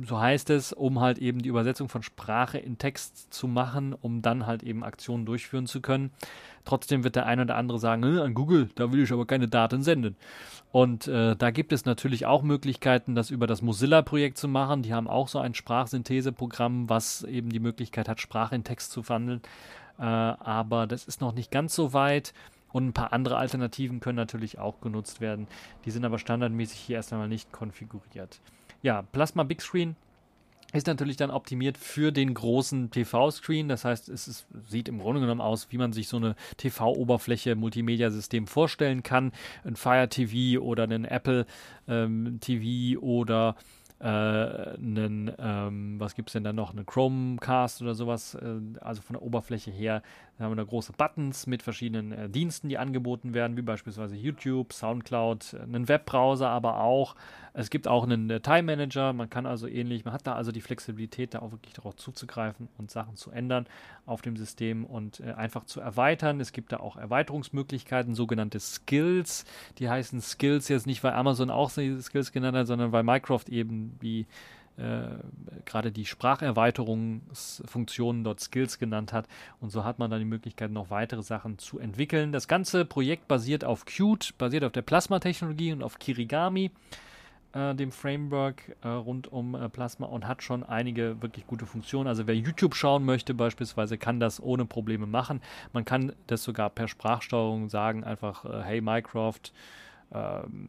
So heißt es, um halt eben die Übersetzung von Sprache in Text zu machen, um dann halt eben Aktionen durchführen zu können. Trotzdem wird der eine oder andere sagen, an Google, da will ich aber keine Daten senden. Und äh, da gibt es natürlich auch Möglichkeiten, das über das Mozilla-Projekt zu machen. Die haben auch so ein Sprachsyntheseprogramm, was eben die Möglichkeit hat, Sprache in Text zu verwandeln. Äh, aber das ist noch nicht ganz so weit. Und ein paar andere Alternativen können natürlich auch genutzt werden. Die sind aber standardmäßig hier erst einmal nicht konfiguriert. Ja, Plasma Big Screen ist natürlich dann optimiert für den großen TV-Screen. Das heißt, es ist, sieht im Grunde genommen aus, wie man sich so eine TV-Oberfläche, Multimedia-System vorstellen kann. Ein Fire TV oder ein Apple ähm, TV oder äh, einen, ähm, was gibt es denn da noch, eine Chromecast oder sowas, äh, also von der Oberfläche her. Da haben wir da große Buttons mit verschiedenen äh, Diensten, die angeboten werden, wie beispielsweise YouTube, Soundcloud, äh, einen Webbrowser, aber auch, es gibt auch einen äh, Time Manager, man kann also ähnlich, man hat da also die Flexibilität, da auch wirklich darauf zuzugreifen und Sachen zu ändern auf dem System und äh, einfach zu erweitern. Es gibt da auch Erweiterungsmöglichkeiten, sogenannte Skills, die heißen Skills jetzt nicht, weil Amazon auch Skills genannt hat, sondern weil Minecraft eben wie äh, gerade die Spracherweiterungsfunktionen dort Skills genannt hat. Und so hat man dann die Möglichkeit, noch weitere Sachen zu entwickeln. Das ganze Projekt basiert auf Qt, basiert auf der Plasma-Technologie und auf Kirigami, äh, dem Framework äh, rund um äh, Plasma und hat schon einige wirklich gute Funktionen. Also wer YouTube schauen möchte beispielsweise, kann das ohne Probleme machen. Man kann das sogar per Sprachsteuerung sagen, einfach, äh, hey Minecraft, ähm,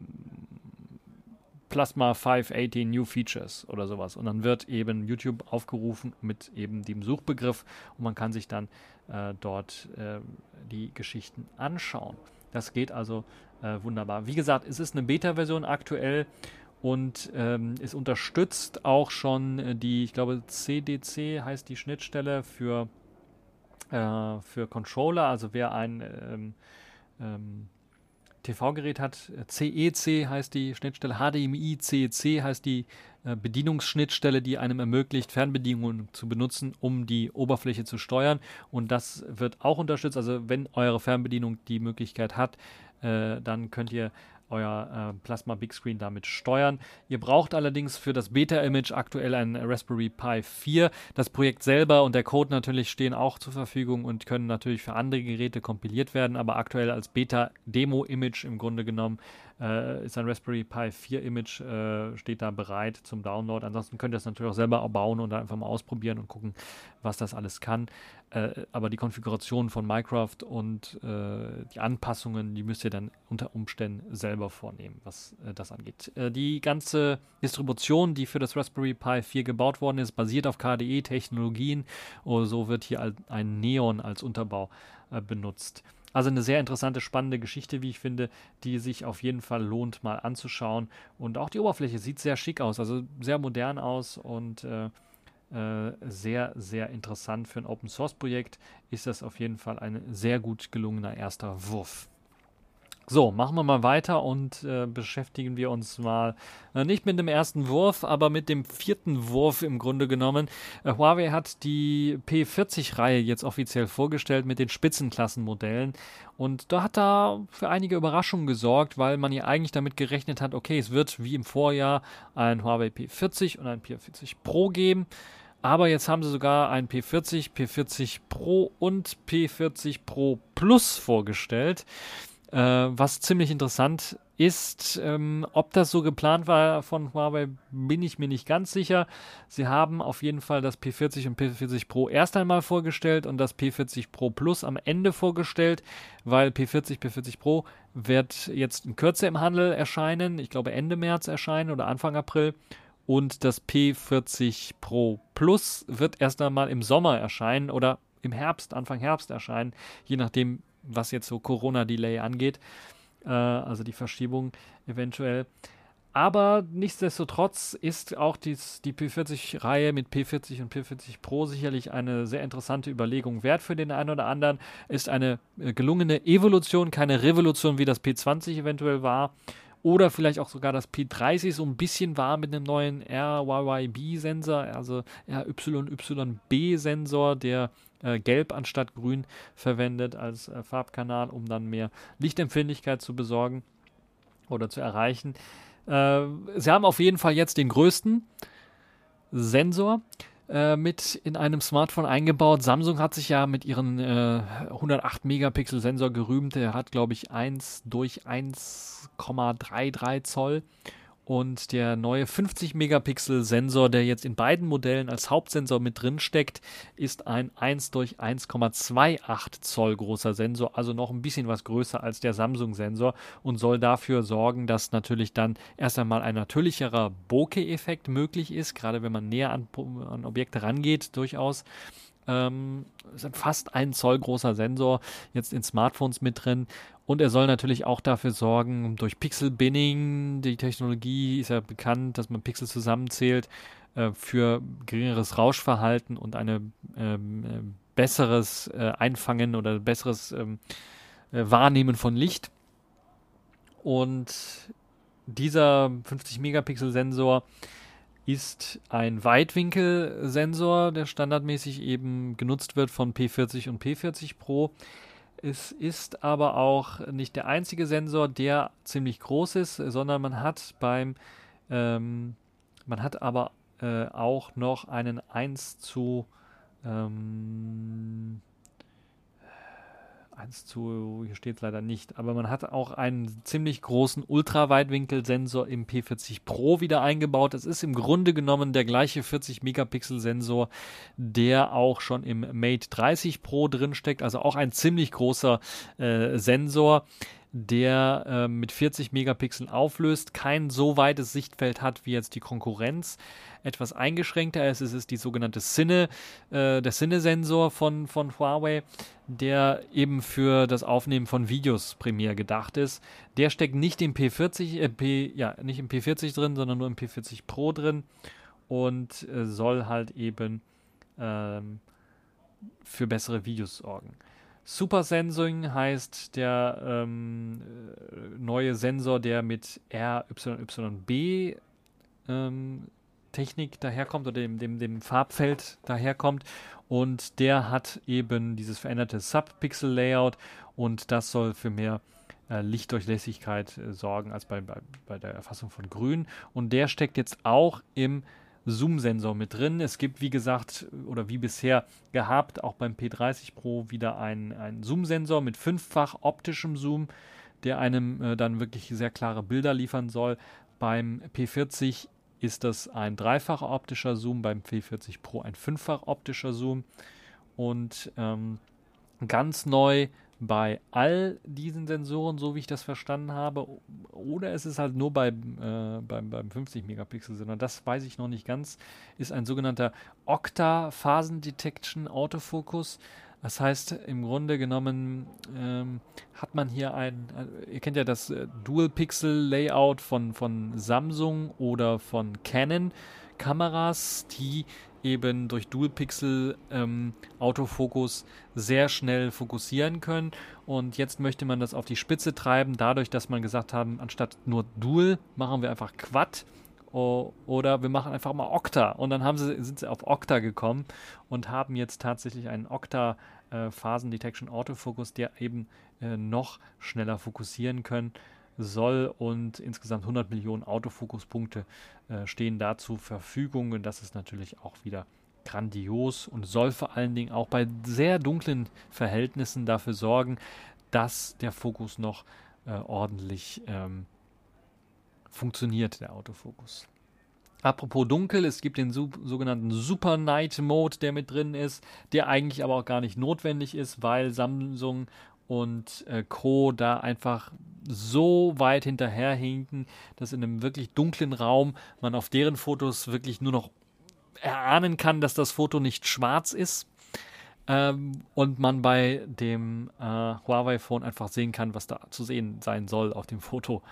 Plasma 518 New Features oder sowas. Und dann wird eben YouTube aufgerufen mit eben dem Suchbegriff und man kann sich dann äh, dort äh, die Geschichten anschauen. Das geht also äh, wunderbar. Wie gesagt, es ist eine Beta-Version aktuell und ähm, es unterstützt auch schon äh, die, ich glaube, CDC heißt die Schnittstelle für, äh, für Controller. Also wer ein ähm, ähm, TV-Gerät hat. CEC äh, heißt die Schnittstelle, HDMI CEC heißt die äh, Bedienungsschnittstelle, die einem ermöglicht, Fernbedienungen zu benutzen, um die Oberfläche zu steuern. Und das wird auch unterstützt. Also wenn eure Fernbedienung die Möglichkeit hat, äh, dann könnt ihr euer äh, Plasma Big Screen damit steuern. Ihr braucht allerdings für das Beta-Image aktuell ein Raspberry Pi 4. Das Projekt selber und der Code natürlich stehen auch zur Verfügung und können natürlich für andere Geräte kompiliert werden, aber aktuell als Beta-Demo-Image im Grunde genommen äh, ist ein Raspberry Pi 4 Image, äh, steht da bereit zum Download. Ansonsten könnt ihr es natürlich auch selber bauen und einfach mal ausprobieren und gucken, was das alles kann. Äh, aber die Konfiguration von Minecraft und äh, die Anpassungen, die müsst ihr dann unter Umständen selber vornehmen, was äh, das angeht. Äh, die ganze Distribution, die für das Raspberry Pi 4 gebaut worden ist, basiert auf KDE-Technologien. Oh, so wird hier ein Neon als Unterbau benutzt. Also eine sehr interessante, spannende Geschichte, wie ich finde, die sich auf jeden Fall lohnt, mal anzuschauen. Und auch die Oberfläche sieht sehr schick aus, also sehr modern aus und äh, äh, sehr, sehr interessant für ein Open Source Projekt. Ist das auf jeden Fall ein sehr gut gelungener erster Wurf. So, machen wir mal weiter und äh, beschäftigen wir uns mal äh, nicht mit dem ersten Wurf, aber mit dem vierten Wurf im Grunde genommen. Äh, Huawei hat die P40-Reihe jetzt offiziell vorgestellt mit den Spitzenklassenmodellen und da hat da für einige Überraschungen gesorgt, weil man ja eigentlich damit gerechnet hat, okay, es wird wie im Vorjahr ein Huawei P40 und ein P40 Pro geben. Aber jetzt haben sie sogar ein P40, P40 Pro und P40 Pro Plus vorgestellt. Äh, was ziemlich interessant ist, ähm, ob das so geplant war von Huawei, bin ich mir nicht ganz sicher. Sie haben auf jeden Fall das P40 und P40 Pro erst einmal vorgestellt und das P40 Pro Plus am Ende vorgestellt, weil P40, P40 Pro wird jetzt in Kürze im Handel erscheinen. Ich glaube Ende März erscheinen oder Anfang April. Und das P40 Pro Plus wird erst einmal im Sommer erscheinen oder im Herbst, Anfang Herbst erscheinen, je nachdem, was jetzt so Corona-Delay angeht, äh, also die Verschiebung eventuell. Aber nichtsdestotrotz ist auch dies, die P40-Reihe mit P40 und P40 Pro sicherlich eine sehr interessante Überlegung wert für den einen oder anderen. Ist eine äh, gelungene Evolution, keine Revolution, wie das P20 eventuell war. oder vielleicht auch sogar das P30 so ein bisschen war mit einem neuen RYYB-Sensor, also RYYB-Sensor, der äh, gelb anstatt grün verwendet als äh, Farbkanal, um dann mehr Lichtempfindlichkeit zu besorgen oder zu erreichen. Äh, sie haben auf jeden Fall jetzt den größten Sensor äh, mit in einem Smartphone eingebaut. Samsung hat sich ja mit ihren äh, 108 Megapixel Sensor gerühmt. Der hat, glaube ich, 1 durch 1,33 Zoll und der neue 50 Megapixel Sensor, der jetzt in beiden Modellen als Hauptsensor mit drin steckt, ist ein 1 durch 1,28 Zoll großer Sensor, also noch ein bisschen was größer als der Samsung Sensor und soll dafür sorgen, dass natürlich dann erst einmal ein natürlicherer Bokeh-Effekt möglich ist, gerade wenn man näher an, an Objekte rangeht, durchaus. Ähm, ist fast ein Zoll großer Sensor jetzt in Smartphones mit drin. Und er soll natürlich auch dafür sorgen, durch Pixel-Binning, die Technologie ist ja bekannt, dass man Pixel zusammenzählt, äh, für geringeres Rauschverhalten und ein ähm, äh, besseres äh, Einfangen oder besseres ähm, äh, Wahrnehmen von Licht. Und dieser 50 Megapixel Sensor ist ein Weitwinkelsensor, der standardmäßig eben genutzt wird von P40 und P40 Pro. Es ist aber auch nicht der einzige Sensor, der ziemlich groß ist, sondern man hat beim, ähm, man hat aber äh, auch noch einen 1 zu ähm, 1 zu, hier steht es leider nicht, aber man hat auch einen ziemlich großen Ultraweitwinkelsensor im P40 Pro wieder eingebaut. Es ist im Grunde genommen der gleiche 40 Megapixel Sensor, der auch schon im Mate 30 Pro drin steckt, also auch ein ziemlich großer äh, Sensor der äh, mit 40 Megapixeln auflöst, kein so weites Sichtfeld hat wie jetzt die Konkurrenz, etwas eingeschränkter ist. Es ist die sogenannte Cine, äh, der Cine-Sensor von, von Huawei, der eben für das Aufnehmen von Videos primär gedacht ist. Der steckt nicht im P40, äh, P, ja, nicht im P40 drin, sondern nur im P40 Pro drin und äh, soll halt eben ähm, für bessere Videos sorgen. Super Sensing heißt der ähm, äh, neue Sensor, der mit RYYB ähm, Technik daherkommt oder dem, dem, dem Farbfeld daherkommt. Und der hat eben dieses veränderte Subpixel-Layout und das soll für mehr äh, Lichtdurchlässigkeit äh, sorgen als bei, bei, bei der Erfassung von Grün. Und der steckt jetzt auch im Zoom-Sensor mit drin. Es gibt, wie gesagt, oder wie bisher gehabt, auch beim P30 Pro wieder einen Zoom-Sensor mit fünffach optischem Zoom, der einem äh, dann wirklich sehr klare Bilder liefern soll. Beim P40 ist das ein dreifacher optischer Zoom, beim P40 Pro ein fünffach optischer Zoom. Und ähm, ganz neu bei all diesen Sensoren, so wie ich das verstanden habe, oder es ist halt nur bei, äh, beim, beim 50 Megapixel, sondern das weiß ich noch nicht ganz, ist ein sogenannter Octa-Phasen-Detection Autofokus. Das heißt, im Grunde genommen ähm, hat man hier ein, äh, ihr kennt ja das äh, Dual-Pixel-Layout von, von Samsung oder von Canon Kameras, die eben durch Dual-Pixel ähm, Autofokus sehr schnell fokussieren können. Und jetzt möchte man das auf die Spitze treiben, dadurch, dass man gesagt haben, anstatt nur Dual machen wir einfach Quad oder wir machen einfach mal Okta. Und dann haben sie, sind sie auf Okta gekommen und haben jetzt tatsächlich einen Okta äh, Phasen Detection Autofocus, der eben äh, noch schneller fokussieren können soll und insgesamt 100 Millionen Autofokuspunkte äh, stehen da zur Verfügung und das ist natürlich auch wieder grandios und soll vor allen Dingen auch bei sehr dunklen Verhältnissen dafür sorgen, dass der Fokus noch äh, ordentlich ähm, funktioniert, der Autofokus. Apropos dunkel, es gibt den so, sogenannten Super Night Mode, der mit drin ist, der eigentlich aber auch gar nicht notwendig ist, weil Samsung und äh, Co. da einfach so weit hinterherhinken, dass in einem wirklich dunklen Raum man auf deren Fotos wirklich nur noch erahnen kann, dass das Foto nicht schwarz ist. Ähm, und man bei dem äh, Huawei Phone einfach sehen kann, was da zu sehen sein soll auf dem Foto.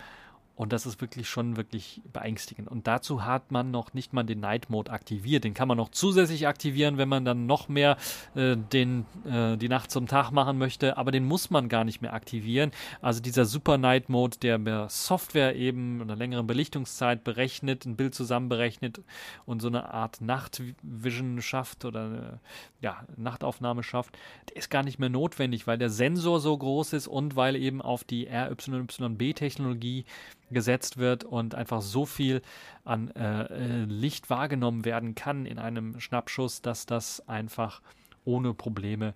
Und das ist wirklich schon wirklich beängstigend. Und dazu hat man noch nicht mal den Night Mode aktiviert. Den kann man noch zusätzlich aktivieren, wenn man dann noch mehr äh, den, äh, die Nacht zum Tag machen möchte. Aber den muss man gar nicht mehr aktivieren. Also dieser Super Night Mode, der mehr Software eben in einer längeren Belichtungszeit berechnet, ein Bild zusammen berechnet und so eine Art Nachtvision schafft oder eine ja, Nachtaufnahme schafft, der ist gar nicht mehr notwendig, weil der Sensor so groß ist und weil eben auf die RYYB-Technologie gesetzt wird und einfach so viel an äh, äh, Licht wahrgenommen werden kann in einem Schnappschuss, dass das einfach ohne Probleme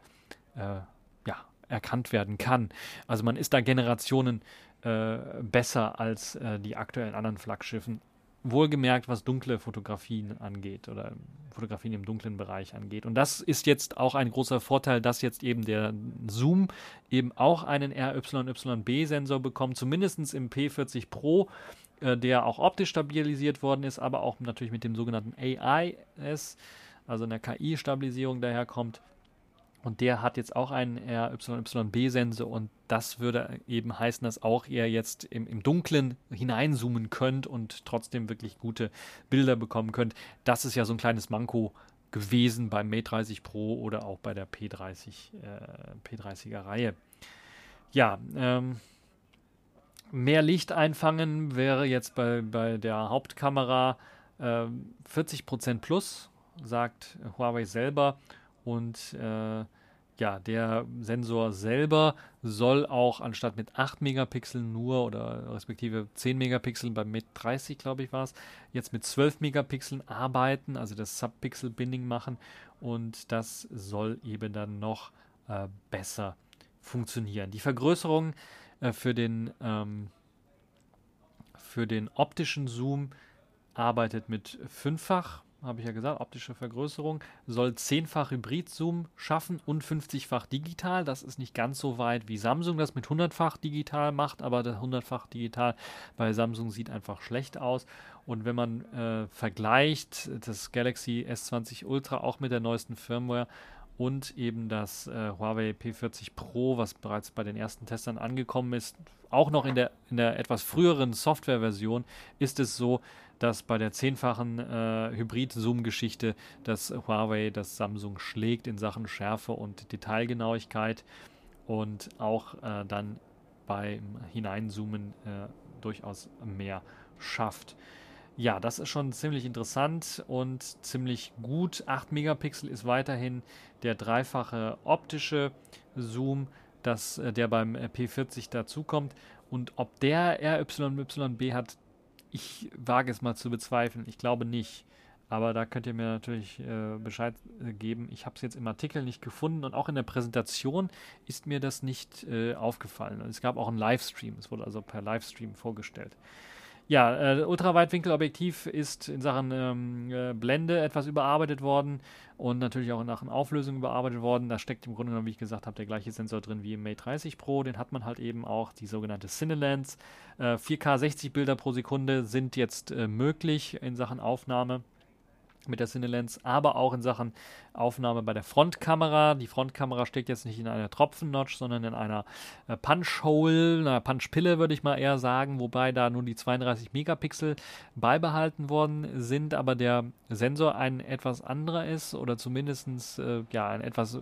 äh, ja, erkannt werden kann. Also man ist da Generationen äh, besser als äh, die aktuellen anderen Flaggschiffen Wohlgemerkt, was dunkle Fotografien angeht oder Fotografien im dunklen Bereich angeht. Und das ist jetzt auch ein großer Vorteil, dass jetzt eben der Zoom eben auch einen RYYB-Sensor bekommt, zumindest im P40 Pro, äh, der auch optisch stabilisiert worden ist, aber auch natürlich mit dem sogenannten AIS, also einer KI-Stabilisierung daherkommt. Und der hat jetzt auch einen RYYB-Sensor und das würde eben heißen, dass auch ihr jetzt im, im Dunklen hineinzoomen könnt und trotzdem wirklich gute Bilder bekommen könnt. Das ist ja so ein kleines Manko gewesen beim Mate 30 Pro oder auch bei der P30, äh, P30er Reihe. Ja, ähm, mehr Licht einfangen wäre jetzt bei, bei der Hauptkamera äh, 40% plus, sagt Huawei selber. Und äh, ja, der Sensor selber soll auch anstatt mit 8 Megapixeln nur oder respektive 10 Megapixel beim Mate 30, glaube ich, war es, jetzt mit 12 Megapixeln arbeiten, also das Subpixel-Binding machen und das soll eben dann noch äh, besser funktionieren. Die Vergrößerung äh, für, den, ähm, für den optischen Zoom arbeitet mit fünffach habe ich ja gesagt, optische Vergrößerung, soll zehnfach Hybrid-Zoom schaffen und 50-fach digital. Das ist nicht ganz so weit, wie Samsung das mit 100-fach digital macht, aber das 100-fach digital bei Samsung sieht einfach schlecht aus. Und wenn man äh, vergleicht das Galaxy S20 Ultra auch mit der neuesten Firmware und eben das äh, Huawei P40 Pro, was bereits bei den ersten Testern angekommen ist, auch noch in der, in der etwas früheren Softwareversion, ist es so, dass bei der zehnfachen äh, Hybrid-Zoom-Geschichte das Huawei das Samsung schlägt in Sachen Schärfe und Detailgenauigkeit und auch äh, dann beim Hineinzoomen äh, durchaus mehr schafft. Ja, das ist schon ziemlich interessant und ziemlich gut. 8 Megapixel ist weiterhin der dreifache optische Zoom, das, äh, der beim P40 dazukommt. Und ob der RYYB hat, ich wage es mal zu bezweifeln. Ich glaube nicht. Aber da könnt ihr mir natürlich äh, Bescheid äh, geben. Ich habe es jetzt im Artikel nicht gefunden und auch in der Präsentation ist mir das nicht äh, aufgefallen. Und es gab auch einen Livestream. Es wurde also per Livestream vorgestellt. Ja, äh, Ultraweitwinkelobjektiv ist in Sachen ähm, äh, Blende etwas überarbeitet worden und natürlich auch in Sachen Auflösung überarbeitet worden. Da steckt im Grunde genommen, wie ich gesagt habe, der gleiche Sensor drin wie im Mate 30 Pro. Den hat man halt eben auch, die sogenannte CineLens. Äh, 4K 60 Bilder pro Sekunde sind jetzt äh, möglich in Sachen Aufnahme mit der CineLens, aber auch in Sachen Aufnahme bei der Frontkamera. Die Frontkamera steckt jetzt nicht in einer Tropfennotch, sondern in einer äh, Punch-Hole, einer Punch-Pille würde ich mal eher sagen, wobei da nur die 32 Megapixel beibehalten worden sind, aber der Sensor ein etwas anderer ist oder zumindest äh, ja, ein etwas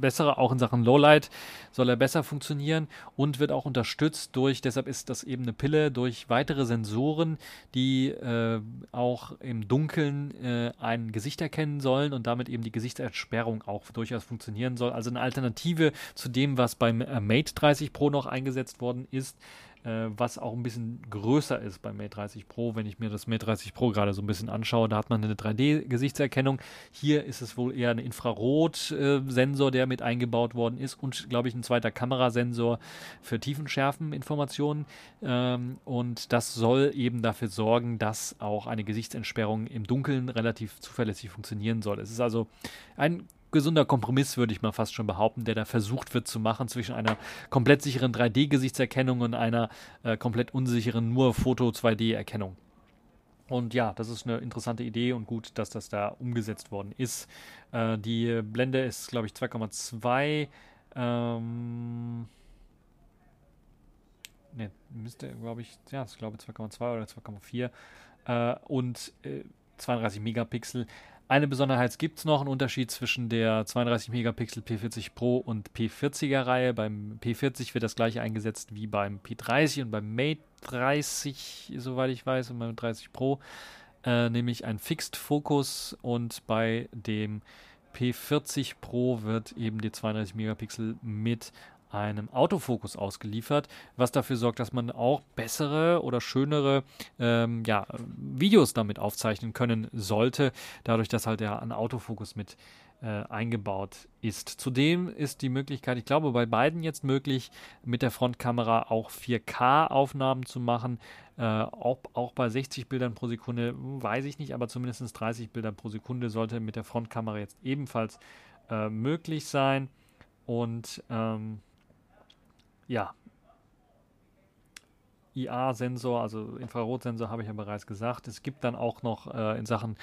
bessere, auch in Sachen Lowlight soll er besser funktionieren und wird auch unterstützt durch, deshalb ist das eben eine Pille, durch weitere Sensoren, die äh, auch im Dunkeln äh, ein Gesicht erkennen sollen und damit eben die Gesichtsersperrung auch durchaus funktionieren soll. Also eine Alternative zu dem, was beim äh, Mate 30 Pro noch eingesetzt worden ist äh, was auch ein bisschen größer ist beim Mate 30 Pro. Wenn ich mir das Mate 30 Pro gerade so ein bisschen anschaue, da hat man eine 3D-Gesichtserkennung. Hier ist es wohl eher ein Infrarot-Sensor, der mit eingebaut worden ist und, glaube ich, ein zweiter Kamerasensor für Tiefenschärfeninformationen. Ähm, und das soll eben dafür sorgen, dass auch eine Gesichtsentsperrung im Dunkeln relativ zuverlässig funktionieren soll. Es ist also ein gesunder Kompromiss, würde ich mal fast schon behaupten, der da versucht wird zu machen zwischen einer komplett sicheren 3D-Gesichtserkennung und einer äh, komplett unsicheren nur Foto-2D-Erkennung. Und ja, das ist eine interessante Idee und gut, dass das da umgesetzt worden ist. Äh, die Blende ist, glaube ich, 2,2. Ähm, ne, müsste, glaube ich, ja, ich glaube 2,2 oder 2,4 äh, und äh, 32 Megapixel. Eine Besonderheit gibt es noch, einen Unterschied zwischen der 32 Megapixel P40 Pro und P40er Reihe. Beim P40 wird das gleiche eingesetzt wie beim P30 und beim Mate 30, soweit ich weiß, und beim 30 Pro, äh, nämlich ein Fixed Focus und bei dem P40 Pro wird eben die 32 Megapixel mit einem Autofokus ausgeliefert, was dafür sorgt, dass man auch bessere oder schönere ähm, ja, Videos damit aufzeichnen können sollte, dadurch, dass halt ja ein Autofokus mit äh, eingebaut ist. Zudem ist die Möglichkeit, ich glaube, bei beiden jetzt möglich, mit der Frontkamera auch 4K-Aufnahmen zu machen. Äh, ob auch bei 60 Bildern pro Sekunde, weiß ich nicht, aber zumindest 30 Bilder pro Sekunde sollte mit der Frontkamera jetzt ebenfalls äh, möglich sein. Und ähm, ja, IA-Sensor, also Infrarotsensor, habe ich ja bereits gesagt. Es gibt dann auch noch äh, in Sachen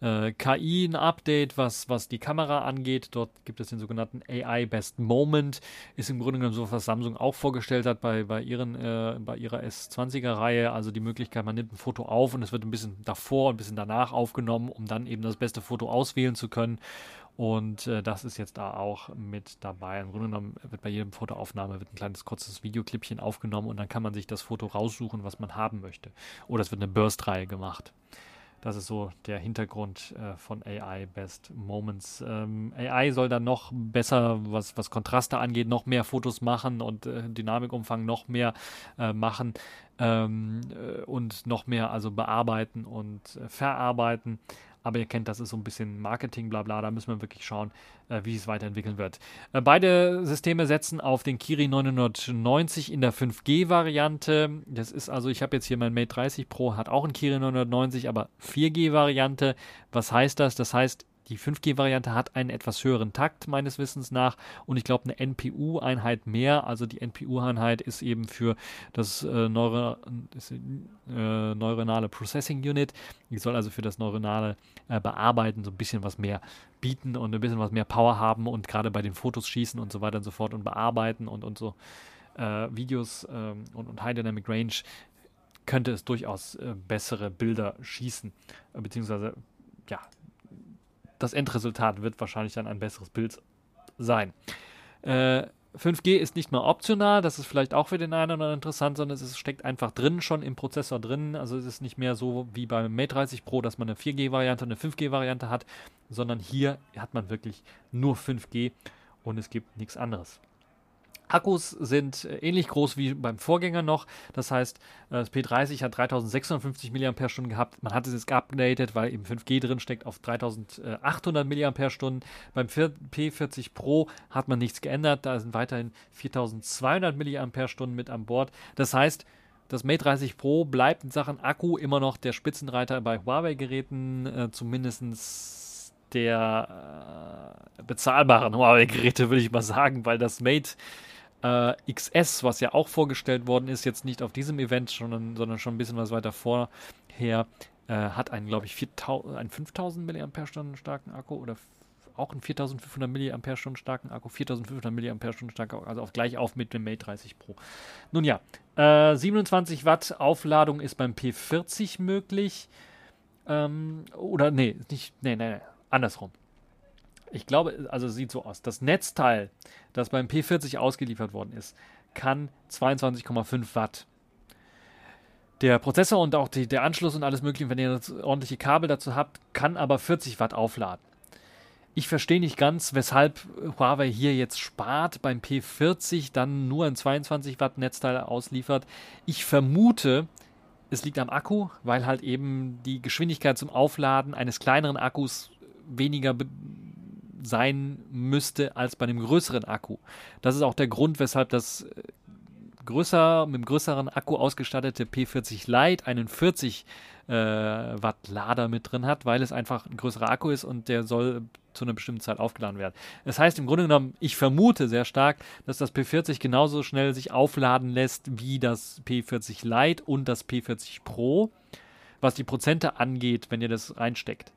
äh, KI ein Update, was, was die Kamera angeht. Dort gibt es den sogenannten AI Best Moment. Ist im Grunde genommen so, was Samsung auch vorgestellt hat bei, bei, ihren, äh, bei ihrer S20er-Reihe. Also die Möglichkeit, man nimmt ein Foto auf und es wird ein bisschen davor und ein bisschen danach aufgenommen, um dann eben das beste Foto auswählen zu können. Und äh, das ist jetzt da auch mit dabei. Im Grunde genommen wird bei jedem Fotoaufnahme wird ein kleines kurzes Videoclipchen aufgenommen und dann kann man sich das Foto raussuchen, was man haben möchte. Oder es wird eine Burst-Reihe gemacht. Das ist so der Hintergrund äh, von AI Best Moments. Ähm, AI soll dann noch besser, was, was Kontraste angeht, noch mehr Fotos machen und äh, Dynamikumfang noch mehr äh, machen ähm, äh, und noch mehr also bearbeiten und äh, verarbeiten. Aber ihr kennt, das ist so ein bisschen Marketing, bla bla. Da müssen wir wirklich schauen, äh, wie es weiterentwickeln wird. Äh, beide Systeme setzen auf den Kiri 990 in der 5G-Variante. Das ist also, ich habe jetzt hier mein Mate 30 Pro, hat auch einen Kiri 990, aber 4G-Variante. Was heißt das? Das heißt, die 5G-Variante hat einen etwas höheren Takt meines Wissens nach und ich glaube eine NPU-Einheit mehr. Also die NPU-Einheit ist eben für das äh, Neuro äh, neuronale Processing Unit. Die soll also für das neuronale äh, Bearbeiten so ein bisschen was mehr bieten und ein bisschen was mehr Power haben und gerade bei den Fotos schießen und so weiter und so fort und bearbeiten und, und so äh, Videos ähm, und, und High Dynamic Range könnte es durchaus äh, bessere Bilder schießen, beziehungsweise ja, das Endresultat wird wahrscheinlich dann ein besseres Bild sein. Äh, 5G ist nicht mehr optional, das ist vielleicht auch für den einen oder anderen interessant, sondern es steckt einfach drin, schon im Prozessor drin. Also es ist nicht mehr so wie beim Mate 30 Pro, dass man eine 4G-Variante und eine 5G-Variante hat, sondern hier hat man wirklich nur 5G und es gibt nichts anderes. Akkus sind äh, ähnlich groß wie beim Vorgänger noch. Das heißt, äh, das P30 hat 3650 mAh gehabt. Man hat es jetzt geupdatet, weil eben 5G drin steckt auf 3800 mAh. Beim P40 Pro hat man nichts geändert. Da sind weiterhin 4200 mAh mit an Bord. Das heißt, das Mate 30 Pro bleibt in Sachen Akku immer noch der Spitzenreiter bei Huawei-Geräten, äh, zumindest der äh, bezahlbaren Huawei-Geräte, würde ich mal sagen, weil das Mate äh, XS, was ja auch vorgestellt worden ist, jetzt nicht auf diesem Event, sondern, sondern schon ein bisschen was weiter vorher, äh, hat einen, glaube ich, 4000, einen 5000 mAh starken Akku oder auch einen 4500 mAh starken Akku, 4500 mAh starken Akku, also auf gleich auf mit dem Mate 30 Pro. Nun ja, äh, 27 Watt Aufladung ist beim P40 möglich. Ähm, oder nee, nicht, nee, nee, nee, andersrum. Ich glaube, also sieht so aus. Das Netzteil, das beim P40 ausgeliefert worden ist, kann 22,5 Watt. Der Prozessor und auch die, der Anschluss und alles mögliche, wenn ihr ordentliche Kabel dazu habt, kann aber 40 Watt aufladen. Ich verstehe nicht ganz, weshalb Huawei hier jetzt spart, beim P40 dann nur ein 22 Watt Netzteil ausliefert. Ich vermute, es liegt am Akku, weil halt eben die Geschwindigkeit zum Aufladen eines kleineren Akkus weniger sein müsste als bei einem größeren Akku. Das ist auch der Grund, weshalb das äh, größer, mit einem größeren Akku ausgestattete P40 Lite einen 40 äh, Watt Lader mit drin hat, weil es einfach ein größerer Akku ist und der soll zu einer bestimmten Zeit aufgeladen werden. Das heißt im Grunde genommen, ich vermute sehr stark, dass das P40 genauso schnell sich aufladen lässt wie das P40 Lite und das P40 Pro, was die Prozente angeht, wenn ihr das reinsteckt.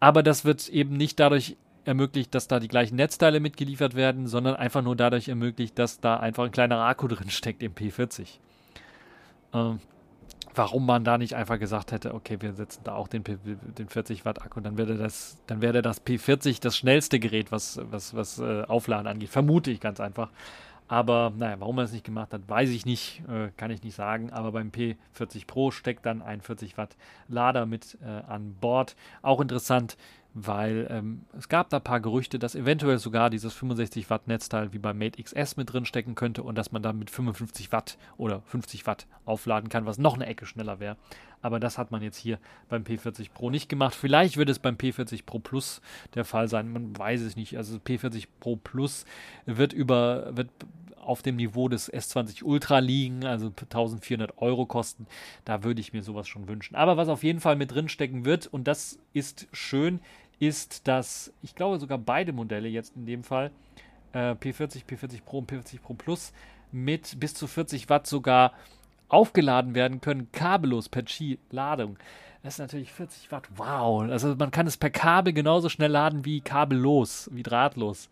Aber das wird eben nicht dadurch ermöglicht, dass da die gleichen Netzteile mitgeliefert werden, sondern einfach nur dadurch ermöglicht, dass da einfach ein kleinerer Akku drin steckt im P40. Ähm, warum man da nicht einfach gesagt hätte, okay, wir setzen da auch den, den 40 Watt Akku, dann wäre das, dann wäre das P40 das schnellste Gerät, was, was, was äh, Aufladen angeht. Vermute ich ganz einfach. Aber naja, warum er es nicht gemacht hat, weiß ich nicht, äh, kann ich nicht sagen. Aber beim P40 Pro steckt dann ein 40 Watt Lader mit äh, an Bord. Auch interessant, weil ähm, es gab da ein paar Gerüchte, dass eventuell sogar dieses 65 Watt Netzteil wie beim Mate XS mit drin stecken könnte und dass man dann mit 55 Watt oder 50 Watt aufladen kann, was noch eine Ecke schneller wäre. Aber das hat man jetzt hier beim P40 Pro nicht gemacht. Vielleicht wird es beim P40 Pro Plus der Fall sein. Man weiß es nicht. Also P40 Pro Plus wird über wird auf dem Niveau des S20 Ultra liegen, also 1400 Euro kosten. Da würde ich mir sowas schon wünschen. Aber was auf jeden Fall mit drin stecken wird, und das ist schön, ist, dass ich glaube sogar beide Modelle jetzt in dem Fall, äh, P40, P40 Pro und P40 Pro Plus, mit bis zu 40 Watt sogar aufgeladen werden können, kabellos per Qi-Ladung. Das ist natürlich 40 Watt. Wow. Also man kann es per Kabel genauso schnell laden wie kabellos, wie drahtlos.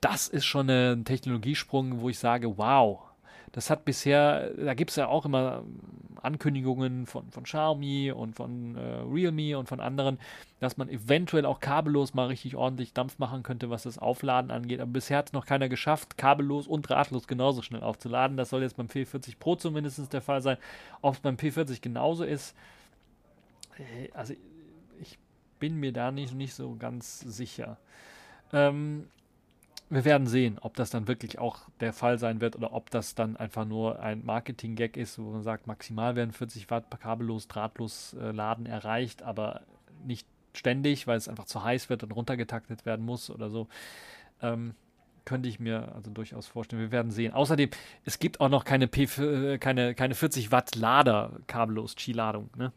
Das ist schon ein Technologiesprung, wo ich sage, wow, das hat bisher, da gibt es ja auch immer Ankündigungen von, von Xiaomi und von äh, Realme und von anderen, dass man eventuell auch kabellos mal richtig ordentlich Dampf machen könnte, was das Aufladen angeht. Aber bisher hat es noch keiner geschafft, kabellos und drahtlos genauso schnell aufzuladen. Das soll jetzt beim P40 Pro zumindest der Fall sein. Ob es beim P40 genauso ist, äh, also ich bin mir da nicht, nicht so ganz sicher. Ähm, wir werden sehen, ob das dann wirklich auch der Fall sein wird oder ob das dann einfach nur ein Marketing-Gag ist, wo man sagt, maximal werden 40 Watt kabellos, drahtlos äh, Laden erreicht, aber nicht ständig, weil es einfach zu heiß wird und runtergetaktet werden muss oder so. Ähm, könnte ich mir also durchaus vorstellen. Wir werden sehen. Außerdem, es gibt auch noch keine, P äh, keine, keine 40 Watt Lader kabellos, Qi-Ladung. Ne?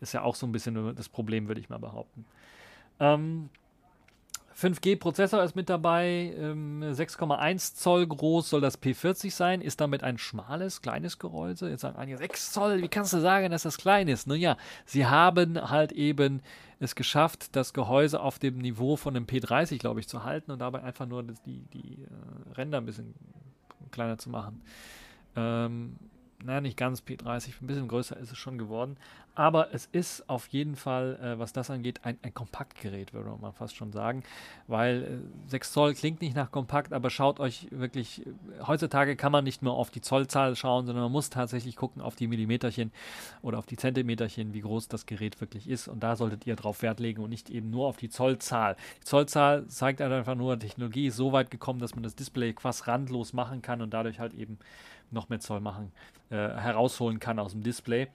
Ist ja auch so ein bisschen das Problem, würde ich mal behaupten. Ähm, 5G-Prozessor ist mit dabei, ähm, 6,1 Zoll groß soll das P40 sein, ist damit ein schmales, kleines Gehäuse. Jetzt sagen einige, 6 Zoll, wie kannst du sagen, dass das klein ist? Nun ja, sie haben halt eben es geschafft, das Gehäuse auf dem Niveau von einem P30, glaube ich, zu halten und dabei einfach nur die, die äh, Ränder ein bisschen kleiner zu machen. Ähm, naja, nicht ganz P30, ein bisschen größer ist es schon geworden. Aber es ist auf jeden Fall, äh, was das angeht, ein, ein Kompaktgerät, würde man fast schon sagen. Weil äh, 6 Zoll klingt nicht nach kompakt, aber schaut euch wirklich, äh, heutzutage kann man nicht nur auf die Zollzahl schauen, sondern man muss tatsächlich gucken auf die Millimeterchen oder auf die Zentimeterchen, wie groß das Gerät wirklich ist. Und da solltet ihr drauf Wert legen und nicht eben nur auf die Zollzahl. Die Zollzahl zeigt einfach nur, Technologie ist so weit gekommen, dass man das Display fast randlos machen kann und dadurch halt eben noch mehr Zoll machen, äh, herausholen kann aus dem Display.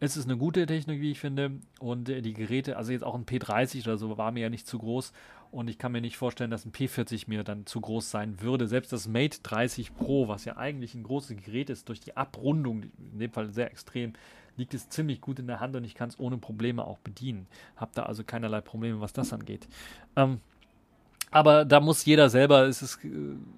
Es ist eine gute Technik, wie ich finde. Und äh, die Geräte, also jetzt auch ein P30 oder so, war mir ja nicht zu groß. Und ich kann mir nicht vorstellen, dass ein P40 mir dann zu groß sein würde. Selbst das Mate 30 Pro, was ja eigentlich ein großes Gerät ist, durch die Abrundung, in dem Fall sehr extrem, liegt es ziemlich gut in der Hand und ich kann es ohne Probleme auch bedienen. Hab da also keinerlei Probleme, was das angeht. Ähm, aber da muss jeder selber es ist, äh,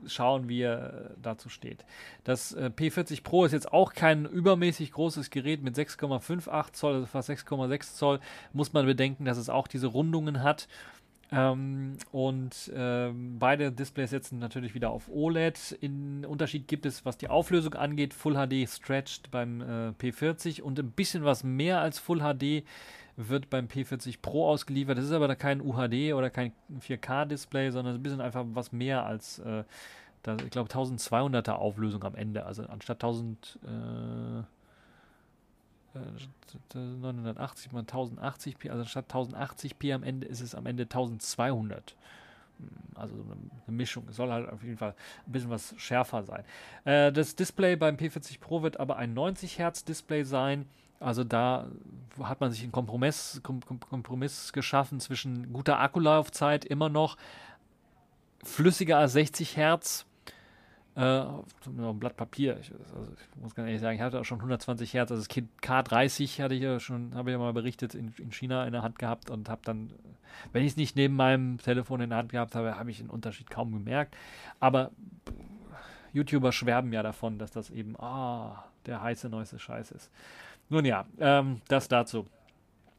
schauen, wie er dazu steht. Das äh, P40 Pro ist jetzt auch kein übermäßig großes Gerät mit 6,58 Zoll, also fast 6,6 Zoll. Muss man bedenken, dass es auch diese Rundungen hat. Ähm, und ähm, beide Displays setzen natürlich wieder auf OLED. In Unterschied gibt es, was die Auflösung angeht. Full HD stretched beim äh, P40 und ein bisschen was mehr als Full HD wird beim P40 Pro ausgeliefert. Das ist aber kein UHD oder kein 4K-Display, sondern ein bisschen einfach was mehr als, äh, da, ich glaube, 1200er Auflösung am Ende. Also anstatt 1000. Äh, 980 mal 1080p, also statt 1080p am Ende ist es am Ende 1200. Hm, also eine Mischung. Es soll halt auf jeden Fall ein bisschen was schärfer sein. Äh, das Display beim P40 Pro wird aber ein 90 Hertz Display sein. Also da hat man sich einen Kompromiss, Kom Kompromiss geschaffen zwischen guter Akkulaufzeit immer noch, flüssiger als 60 Hertz. Äh, ein Blatt Papier. Ich, also ich, muss ganz ehrlich sagen, ich hatte auch schon 120 Hertz. Also das Kind K30 hatte ich ja schon, habe ich ja mal berichtet, in, in China in der Hand gehabt und habe dann, wenn ich es nicht neben meinem Telefon in der Hand gehabt habe, habe ich den Unterschied kaum gemerkt. Aber YouTuber schwärmen ja davon, dass das eben, ah, der heiße neueste Scheiß ist. Nun ja, ähm, das dazu.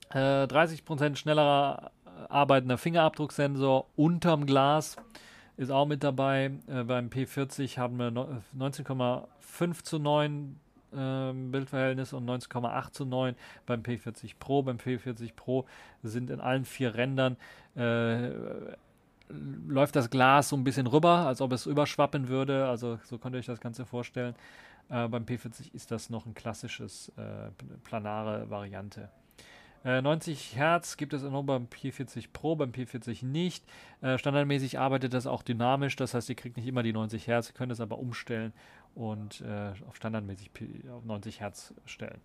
Äh, 30% schnellerer arbeitender Fingerabdrucksensor unterm Glas ist auch mit dabei. Äh, beim P40 haben wir 19,5 zu 9 äh, äh, Bildverhältnis und 19,8 zu 9 beim P40 Pro. Beim P40 Pro sind in allen vier Rändern äh, läuft das Glas so ein bisschen rüber, als ob es überschwappen würde. Also so könnt ihr euch das Ganze vorstellen. Äh, beim P40 ist das noch ein klassisches äh, planare Variante. 90 äh, Hertz gibt es nur beim P40 Pro, beim P40 nicht. Äh, standardmäßig arbeitet das auch dynamisch, das heißt, ihr kriegt nicht immer die 90 Hertz, könnt es aber umstellen und äh, auf standardmäßig auf 90 Hertz stellen.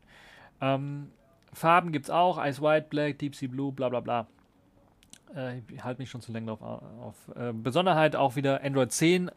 Ähm, Farben gibt es auch, Ice White, Black, Deep Sea Blue, bla bla bla. Ich halte mich schon zu lange drauf auf. Besonderheit auch wieder Android 10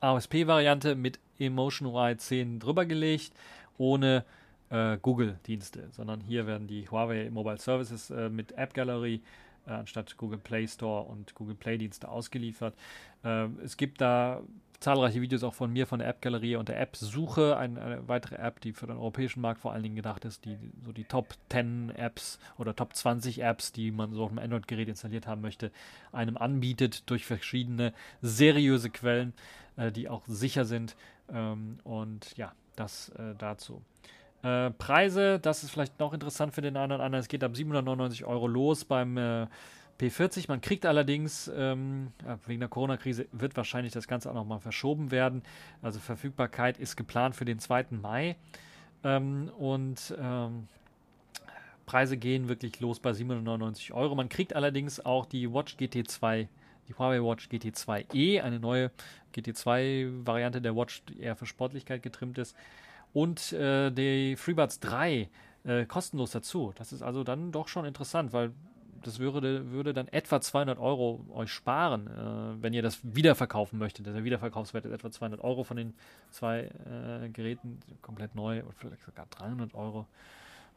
AOSP-Variante mit Emotion UI 10 drüber gelegt, ohne äh, Google-Dienste, sondern hier werden die Huawei Mobile Services äh, mit App Gallery äh, anstatt Google Play Store und Google Play Dienste ausgeliefert. Äh, es gibt da zahlreiche Videos auch von mir von der App Galerie und der App Suche, eine, eine, weitere App, die für den europäischen Markt vor allen Dingen gedacht ist, die so die Top 10 Apps oder Top 20 Apps, die man so auf einem Android-Gerät installiert haben möchte, einem anbietet durch verschiedene seriöse Quellen, äh, die auch sicher sind. Ähm, und ja, das äh, dazu. Äh, Preise, das ist vielleicht noch interessant für den einen oder anderen. Es geht ab 799 Euro los beim äh, P40. Man kriegt allerdings, ähm, wegen der Corona-Krise wird wahrscheinlich das Ganze auch nochmal verschoben werden. Also Verfügbarkeit ist geplant für den 2. Mai. Ähm, und ähm, Preise gehen wirklich los bei 799 Euro. Man kriegt allerdings auch die Watch GT2, die Huawei Watch GT2e, eine neue GT2-Variante der Watch, die eher für Sportlichkeit getrimmt ist und äh, die FreeBuds 3 äh, kostenlos dazu. Das ist also dann doch schon interessant, weil das würde, würde dann etwa 200 Euro euch sparen, äh, wenn ihr das wiederverkaufen möchtet. Der Wiederverkaufswert ist etwa 200 Euro von den zwei äh, Geräten, komplett neu, oder vielleicht sogar 300 Euro.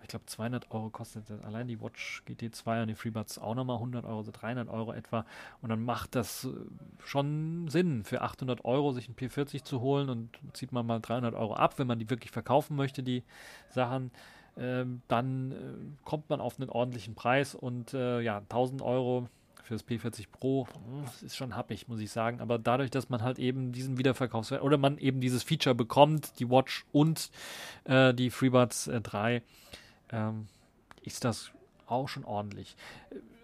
Ich glaube, 200 Euro kostet allein die Watch GT2 und die FreeBuds auch nochmal 100 Euro, also 300 Euro etwa. Und dann macht das äh, schon Sinn, für 800 Euro sich einen P40 zu holen und zieht man mal 300 Euro ab, wenn man die wirklich verkaufen möchte, die Sachen. Ähm, dann äh, kommt man auf einen ordentlichen Preis und äh, ja, 1000 Euro fürs P40 Pro das ist schon happig, muss ich sagen. Aber dadurch, dass man halt eben diesen Wiederverkaufswert oder man eben dieses Feature bekommt, die Watch und äh, die FreeBuds äh, 3, ähm, ist das auch schon ordentlich.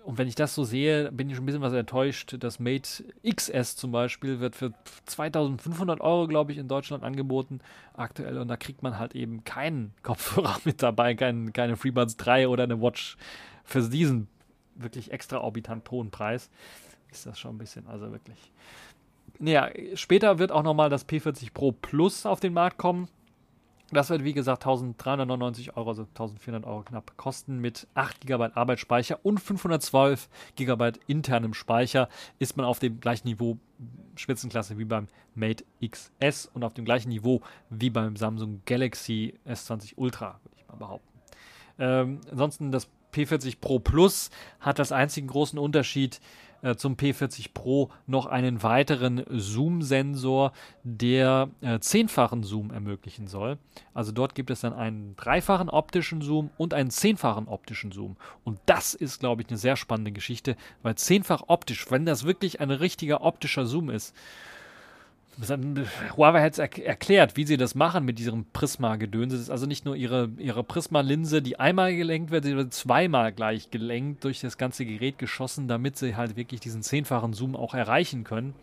Und wenn ich das so sehe, bin ich schon ein bisschen was enttäuscht. Das Mate XS zum Beispiel wird für 2500 Euro, glaube ich, in Deutschland angeboten aktuell. Und da kriegt man halt eben keinen Kopfhörer mit dabei, kein, keine FreeBuds 3 oder eine Watch für diesen wirklich extraorbitant hohen Preis. Ist das schon ein bisschen, also wirklich. Naja, später wird auch nochmal das P40 Pro Plus auf den Markt kommen. Das wird wie gesagt 1399 Euro, also 1400 Euro knapp kosten mit 8 GB Arbeitsspeicher und 512 GB internem Speicher. Ist man auf dem gleichen Niveau Spitzenklasse wie beim Mate XS und auf dem gleichen Niveau wie beim Samsung Galaxy S20 Ultra, würde ich mal behaupten. Ähm, ansonsten das P40 Pro Plus hat das einzigen großen Unterschied äh, zum P40 Pro noch einen weiteren Zoom-Sensor, der äh, zehnfachen Zoom ermöglichen soll. Also dort gibt es dann einen dreifachen optischen Zoom und einen zehnfachen optischen Zoom. Und das ist, glaube ich, eine sehr spannende Geschichte, weil zehnfach optisch, wenn das wirklich ein richtiger optischer Zoom ist, Huawei hat es er erklärt, wie sie das machen mit diesem Prisma-Gedöns. Es ist also nicht nur ihre, ihre Prisma-Linse, die einmal gelenkt wird, sie wird zweimal gleich gelenkt, durch das ganze Gerät geschossen, damit sie halt wirklich diesen zehnfachen Zoom auch erreichen können.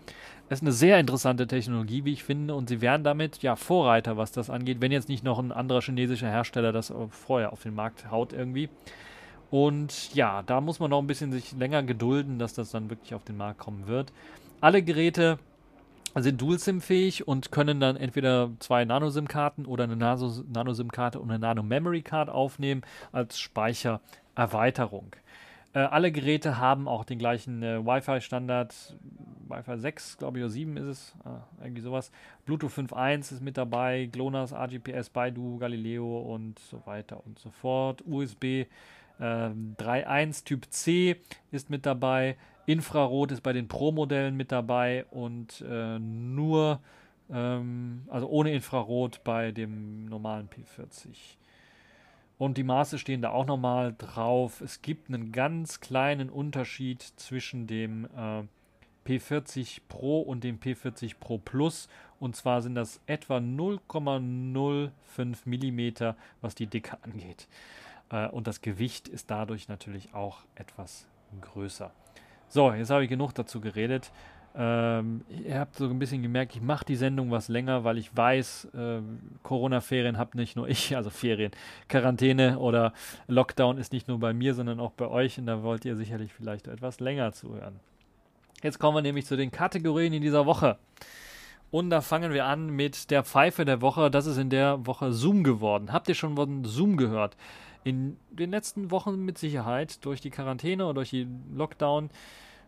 Das ist eine sehr interessante Technologie, wie ich finde, und sie wären damit ja Vorreiter, was das angeht, wenn jetzt nicht noch ein anderer chinesischer Hersteller das vorher auf den Markt haut irgendwie. Und ja, da muss man noch ein bisschen sich länger gedulden, dass das dann wirklich auf den Markt kommen wird. Alle Geräte sind Dual-SIM-fähig und können dann entweder zwei Nano-SIM-Karten oder eine Nano-SIM-Karte und eine Nano-Memory-Card aufnehmen als Speichererweiterung. Äh, alle Geräte haben auch den gleichen äh, Wi-Fi-Standard. Wi-Fi 6, glaube ich, oder 7 ist es. Ah, irgendwie sowas. Bluetooth 5.1 ist mit dabei. GLONASS, RGPS, Baidu, Galileo und so weiter und so fort. USB äh, 3.1 Typ C ist mit dabei. Infrarot ist bei den Pro-Modellen mit dabei und äh, nur, ähm, also ohne Infrarot bei dem normalen P40. Und die Maße stehen da auch nochmal drauf. Es gibt einen ganz kleinen Unterschied zwischen dem äh, P40 Pro und dem P40 Pro Plus. Und zwar sind das etwa 0,05 Millimeter, was die Dicke angeht. Äh, und das Gewicht ist dadurch natürlich auch etwas größer. So, jetzt habe ich genug dazu geredet. Ähm, ihr habt so ein bisschen gemerkt, ich mache die Sendung was länger, weil ich weiß, äh, Corona-Ferien habt nicht nur ich, also Ferien, Quarantäne oder Lockdown ist nicht nur bei mir, sondern auch bei euch und da wollt ihr sicherlich vielleicht etwas länger zuhören. Jetzt kommen wir nämlich zu den Kategorien in dieser Woche. Und da fangen wir an mit der Pfeife der Woche. Das ist in der Woche Zoom geworden. Habt ihr schon von Zoom gehört? In den letzten Wochen mit Sicherheit durch die Quarantäne oder durch die Lockdown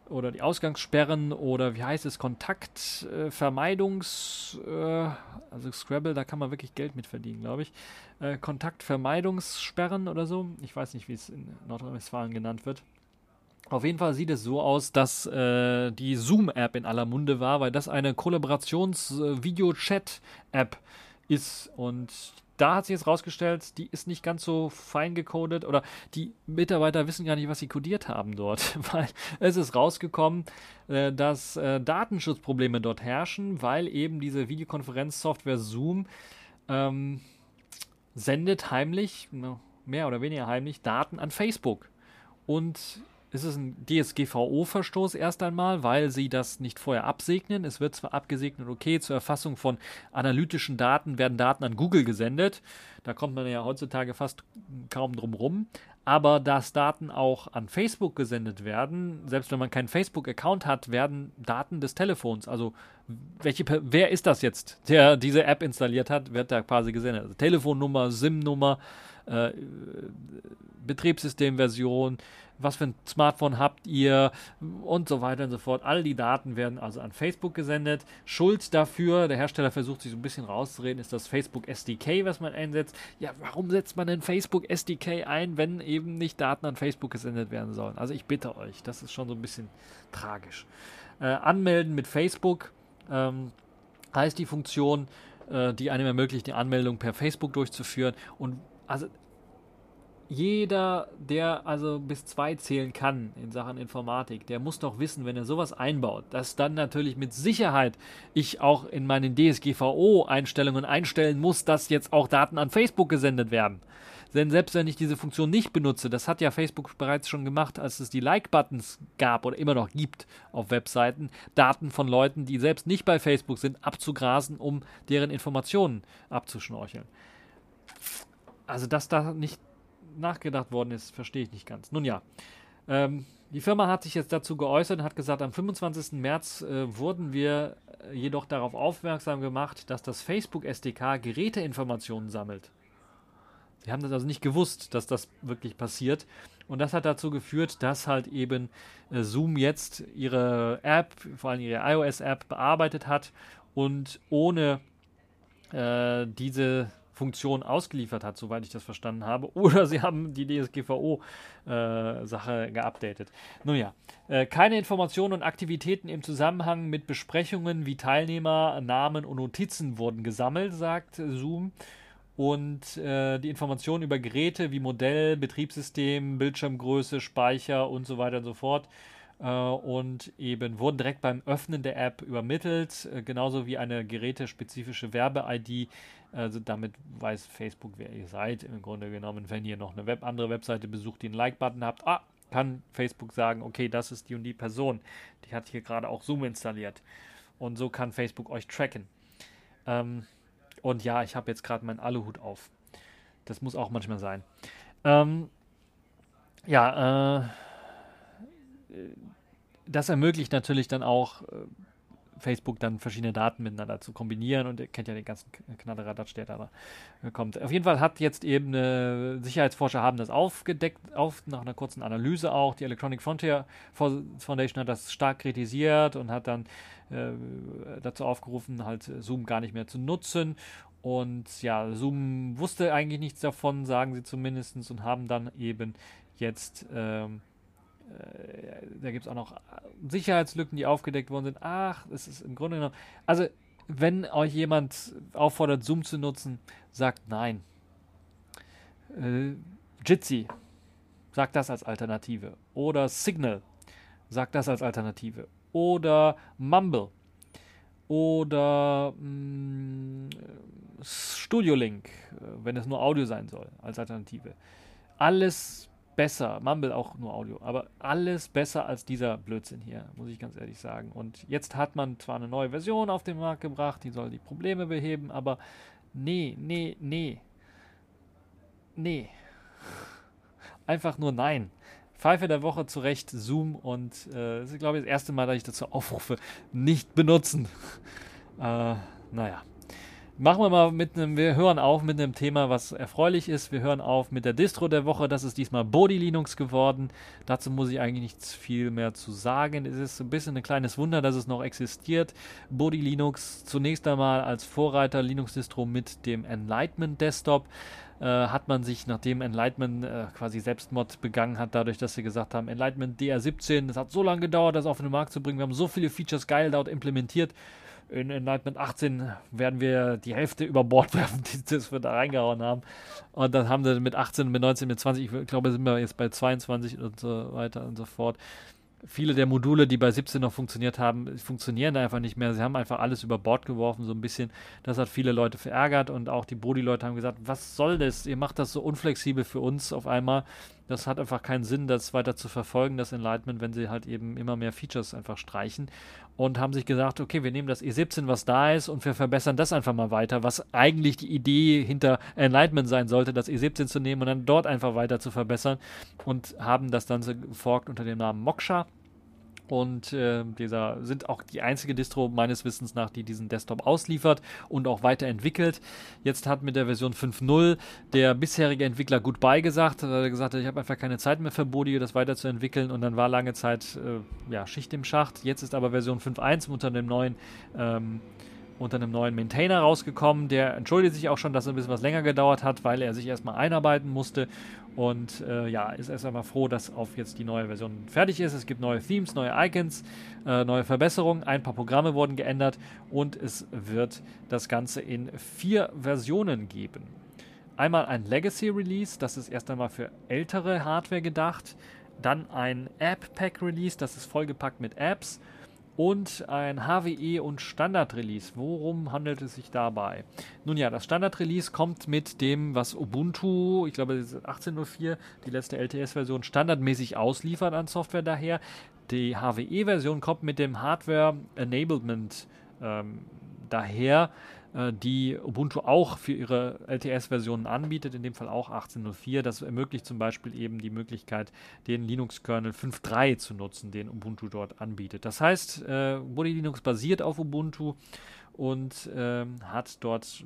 oder die Ausgangssperren oder wie heißt es, Kontaktvermeidungs, äh, also Scrabble, da kann man wirklich Geld mit verdienen, glaube ich. Äh, Kontaktvermeidungssperren oder so. Ich weiß nicht, wie es in Nordrhein-Westfalen genannt wird. Auf jeden Fall sieht es so aus, dass äh, die Zoom-App in aller Munde war, weil das eine Kollaborations-Video-Chat-App ist und da hat sich jetzt rausgestellt, die ist nicht ganz so fein gecodet oder die Mitarbeiter wissen gar nicht, was sie codiert haben dort, weil es ist rausgekommen, äh, dass äh, Datenschutzprobleme dort herrschen, weil eben diese Videokonferenzsoftware Zoom ähm, sendet heimlich, mehr oder weniger heimlich, Daten an Facebook. Und es ist ein DSGVO-Verstoß erst einmal, weil sie das nicht vorher absegnen. Es wird zwar abgesegnet, okay, zur Erfassung von analytischen Daten werden Daten an Google gesendet. Da kommt man ja heutzutage fast kaum drum rum. Aber dass Daten auch an Facebook gesendet werden, selbst wenn man keinen Facebook-Account hat, werden Daten des Telefons, also welche, wer ist das jetzt, der diese App installiert hat, wird da quasi gesendet. Also Telefonnummer, SIM-Nummer, äh, Betriebssystemversion, was für ein Smartphone habt ihr und so weiter und so fort. All die Daten werden also an Facebook gesendet. Schuld dafür, der Hersteller versucht sich so ein bisschen rauszureden, ist das Facebook SDK, was man einsetzt. Ja, warum setzt man denn Facebook SDK ein, wenn eben nicht Daten an Facebook gesendet werden sollen? Also ich bitte euch, das ist schon so ein bisschen tragisch. Äh, anmelden mit Facebook ähm, heißt die Funktion, äh, die einem ermöglicht, die Anmeldung per Facebook durchzuführen. Und also jeder, der also bis zwei zählen kann in Sachen Informatik, der muss doch wissen, wenn er sowas einbaut, dass dann natürlich mit Sicherheit ich auch in meinen DSGVO-Einstellungen einstellen muss, dass jetzt auch Daten an Facebook gesendet werden. Denn selbst wenn ich diese Funktion nicht benutze, das hat ja Facebook bereits schon gemacht, als es die Like-Buttons gab oder immer noch gibt auf Webseiten, Daten von Leuten, die selbst nicht bei Facebook sind, abzugrasen, um deren Informationen abzuschnorcheln. Also, dass da nicht nachgedacht worden ist, verstehe ich nicht ganz. Nun ja, ähm, die Firma hat sich jetzt dazu geäußert und hat gesagt, am 25. März äh, wurden wir äh, jedoch darauf aufmerksam gemacht, dass das Facebook SDK Geräteinformationen sammelt. Sie haben das also nicht gewusst, dass das wirklich passiert. Und das hat dazu geführt, dass halt eben äh, Zoom jetzt ihre App, vor allem ihre iOS-App, bearbeitet hat und ohne äh, diese Funktion ausgeliefert hat, soweit ich das verstanden habe. Oder sie haben die DSGVO-Sache äh, geupdatet. Nun ja, äh, keine Informationen und Aktivitäten im Zusammenhang mit Besprechungen wie Teilnehmer, Namen und Notizen wurden gesammelt, sagt Zoom. Und äh, die Informationen über Geräte wie Modell, Betriebssystem, Bildschirmgröße, Speicher und so weiter und so fort äh, und eben wurden direkt beim Öffnen der App übermittelt, äh, genauso wie eine gerätespezifische Werbe-ID. Also damit weiß Facebook, wer ihr seid. Im Grunde genommen, wenn ihr noch eine Web andere Webseite besucht, die einen Like-Button habt, ah, kann Facebook sagen, okay, das ist die und die Person. Die hat hier gerade auch Zoom installiert. Und so kann Facebook euch tracken. Ähm, und ja, ich habe jetzt gerade meinen Aluhut auf. Das muss auch manchmal sein. Ähm, ja, äh, das ermöglicht natürlich dann auch äh, Facebook dann verschiedene Daten miteinander zu kombinieren und ihr kennt ja den ganzen Knadderadatsch, der da kommt. Auf jeden Fall hat jetzt eben äh, Sicherheitsforscher haben das aufgedeckt, auf, nach einer kurzen Analyse auch. Die Electronic Frontier Foundation hat das stark kritisiert und hat dann äh, dazu aufgerufen, halt Zoom gar nicht mehr zu nutzen. Und ja, Zoom wusste eigentlich nichts davon, sagen sie zumindest, und haben dann eben jetzt ähm, äh, da gibt es auch noch Sicherheitslücken, die aufgedeckt worden sind. Ach, es ist im Grunde genommen. Also, wenn euch jemand auffordert, Zoom zu nutzen, sagt nein. Äh, Jitsi sagt das als Alternative. Oder Signal sagt das als Alternative. oder Mumble oder mh, mm, Studio Link, äh, wenn es nur Audio sein soll, als Alternative. Alles besser. Mumble auch nur Audio, aber alles besser als dieser Blödsinn hier, muss ich ganz ehrlich sagen. Und jetzt hat man zwar eine neue Version auf den Markt gebracht, die soll die Probleme beheben, aber nee, nee, nee. Nee. Einfach nur nein. Pfeife der Woche zurecht, Zoom und äh, das ist, glaube ich, das erste Mal, dass ich dazu aufrufe, nicht benutzen. äh, naja. Machen wir mal mit einem, wir hören auf mit einem Thema, was erfreulich ist. Wir hören auf mit der Distro der Woche. Das ist diesmal Body Linux geworden. Dazu muss ich eigentlich nichts viel mehr zu sagen. Es ist ein bisschen ein kleines Wunder, dass es noch existiert. Body Linux zunächst einmal als Vorreiter Linux-Distro mit dem Enlightenment Desktop. Äh, hat man sich, nachdem Enlightenment äh, quasi Selbstmord begangen hat, dadurch, dass sie gesagt haben, Enlightenment DR17, es hat so lange gedauert, das auf den Markt zu bringen. Wir haben so viele Features geil dort implementiert in Enlightenment 18 werden wir die Hälfte über Bord werfen, die das wir da reingehauen haben. Und dann haben sie mit 18, mit 19, mit 20, ich glaube, sind wir jetzt bei 22 und so weiter und so fort. Viele der Module, die bei 17 noch funktioniert haben, funktionieren einfach nicht mehr. Sie haben einfach alles über Bord geworfen, so ein bisschen. Das hat viele Leute verärgert und auch die Bodi-Leute haben gesagt, was soll das? Ihr macht das so unflexibel für uns auf einmal. Das hat einfach keinen Sinn, das weiter zu verfolgen, das Enlightenment, wenn sie halt eben immer mehr Features einfach streichen und haben sich gesagt, okay, wir nehmen das E17, was da ist, und wir verbessern das einfach mal weiter, was eigentlich die Idee hinter Enlightenment sein sollte, das E17 zu nehmen und dann dort einfach weiter zu verbessern und haben das dann so geforkt unter dem Namen Moksha und äh, dieser sind auch die einzige Distro meines Wissens nach, die diesen Desktop ausliefert und auch weiterentwickelt. Jetzt hat mit der Version 5.0 der bisherige Entwickler Goodbye gesagt, weil er gesagt hat, ich habe einfach keine Zeit mehr für Bodi, das weiterzuentwickeln und dann war lange Zeit äh, ja, Schicht im Schacht. Jetzt ist aber Version 5.1 unter dem neuen ähm, unter einem neuen Maintainer rausgekommen. Der entschuldigt sich auch schon, dass es ein bisschen was länger gedauert hat, weil er sich erstmal einarbeiten musste. Und äh, ja, ist erst einmal froh, dass auf jetzt die neue Version fertig ist. Es gibt neue Themes, neue Icons, äh, neue Verbesserungen. Ein paar Programme wurden geändert und es wird das Ganze in vier Versionen geben. Einmal ein Legacy Release, das ist erst einmal für ältere Hardware gedacht. Dann ein App Pack Release, das ist vollgepackt mit Apps und ein HWE und Standard-Release. Worum handelt es sich dabei? Nun ja, das Standard-Release kommt mit dem, was Ubuntu, ich glaube 18.04, die letzte LTS-Version, standardmäßig ausliefert an Software daher. Die HWE-Version kommt mit dem Hardware Enablement ähm, daher die Ubuntu auch für ihre LTS-Versionen anbietet, in dem Fall auch 18.04. Das ermöglicht zum Beispiel eben die Möglichkeit, den Linux-Kernel 5.3 zu nutzen, den Ubuntu dort anbietet. Das heißt, äh, Body Linux basiert auf Ubuntu und äh, hat dort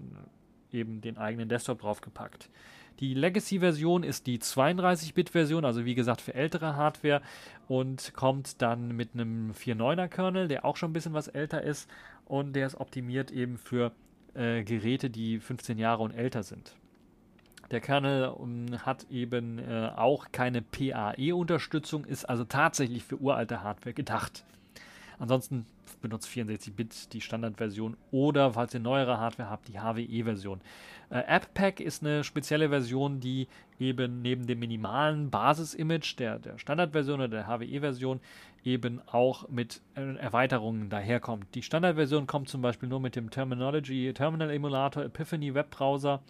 eben den eigenen Desktop draufgepackt. Die Legacy-Version ist die 32-Bit-Version, also wie gesagt für ältere Hardware und kommt dann mit einem 4.9er Kernel, der auch schon ein bisschen was älter ist und der ist optimiert eben für äh, Geräte, die 15 Jahre und älter sind. Der Kernel um, ähm, hat eben äh, auch keine PAE-Unterstützung, ist also tatsächlich für uralte Hardware gedacht. Ansonsten benutzt 64-Bit die Standardversion oder, falls ihr neuere Hardware habt, die HWE-Version. Äh, AppPack ist eine spezielle Version, die eben neben dem minimalen Basis-Image der, der Standardversion oder der HWE-Version eben auch mit äh, Erweiterungen daherkommt. Die Standardversion kommt zum Beispiel nur mit dem Terminology Terminal Emulator Epiphany Webbrowser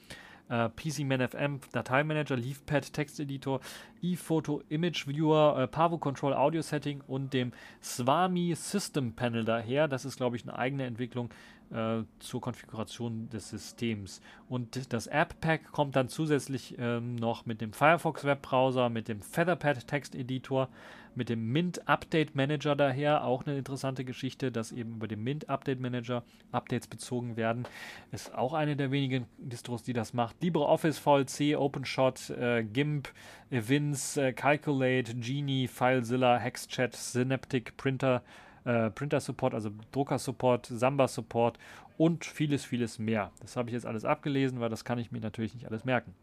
äh, PCManFM, Dateimanager, LeafPad, Texteditor, ePhoto Image Viewer, äh, Pavo Control Audio Setting und dem Swami System Panel daher. Das ist, glaube ich, eine eigene Entwicklung äh, zur Konfiguration des Systems. Und das App Pack kommt dann zusätzlich ähm, noch mit dem Firefox Webbrowser, mit dem Featherpad Texteditor, mit dem Mint Update Manager daher. Auch eine interessante Geschichte, dass eben über den Mint Update Manager Updates bezogen werden. Ist auch eine der wenigen Distros, die das macht. LibreOffice, VLC, OpenShot, äh, GIMP, Evince, äh, Calculate, Genie, FileZilla, HexChat, Synaptic, Printer, äh, Printer Support, also Drucker Support, Samba Support und vieles, vieles mehr. Das habe ich jetzt alles abgelesen, weil das kann ich mir natürlich nicht alles merken.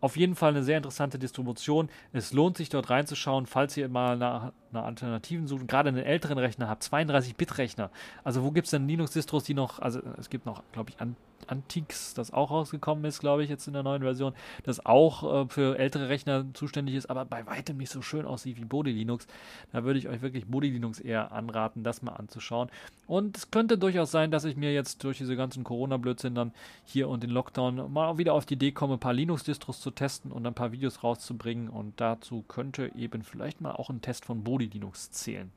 Auf jeden Fall eine sehr interessante Distribution. Es lohnt sich dort reinzuschauen, falls ihr mal nach nach Alternativen suchen, gerade einen älteren Rechner habe, 32-Bit-Rechner. Also wo gibt es denn Linux-Distros, die noch, also es gibt noch, glaube ich, an Antix, das auch rausgekommen ist, glaube ich, jetzt in der neuen Version, das auch äh, für ältere Rechner zuständig ist, aber bei weitem nicht so schön aussieht wie Body Linux. Da würde ich euch wirklich Body Linux eher anraten, das mal anzuschauen. Und es könnte durchaus sein, dass ich mir jetzt durch diese ganzen Corona-Blödsinn dann hier und den Lockdown mal wieder auf die Idee komme, ein paar Linux-Distros zu testen und ein paar Videos rauszubringen. Und dazu könnte eben vielleicht mal auch ein Test von Body Linux zählen.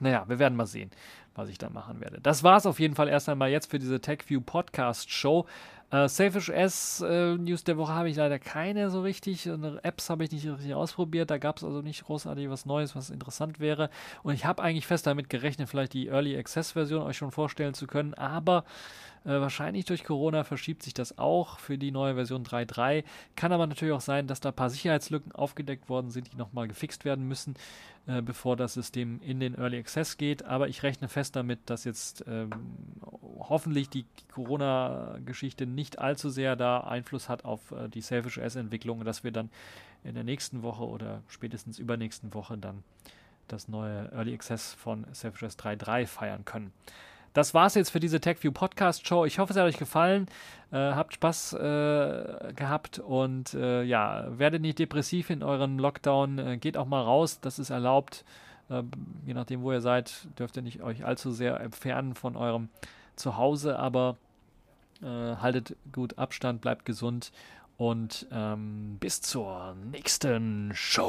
Naja, wir werden mal sehen, was ich da machen werde. Das war es auf jeden Fall erst einmal jetzt für diese TechView Podcast Show. Äh, Selfish S äh, News der Woche habe ich leider keine so richtig. Apps habe ich nicht richtig ausprobiert. Da gab es also nicht großartig was Neues, was interessant wäre. Und ich habe eigentlich fest damit gerechnet, vielleicht die Early Access Version euch schon vorstellen zu können. Aber äh, wahrscheinlich durch Corona verschiebt sich das auch für die neue Version 3.3. Kann aber natürlich auch sein, dass da ein paar Sicherheitslücken aufgedeckt worden sind, die nochmal gefixt werden müssen, äh, bevor das System in den Early Access geht. Aber ich rechne fest damit, dass jetzt ähm, hoffentlich die Corona-Geschichte nicht allzu sehr da Einfluss hat auf äh, die Selfish S-Entwicklung, dass wir dann in der nächsten Woche oder spätestens übernächsten Woche dann das neue Early Access von Selfish S 3.3 feiern können das war's jetzt für diese TechView Podcast Show. Ich hoffe, es hat euch gefallen. Äh, habt Spaß äh, gehabt und äh, ja, werdet nicht depressiv in euren Lockdown. Äh, geht auch mal raus, das ist erlaubt. Äh, je nachdem, wo ihr seid, dürft ihr nicht euch allzu sehr entfernen von eurem Zuhause, aber äh, haltet gut Abstand, bleibt gesund und ähm, bis zur nächsten Show.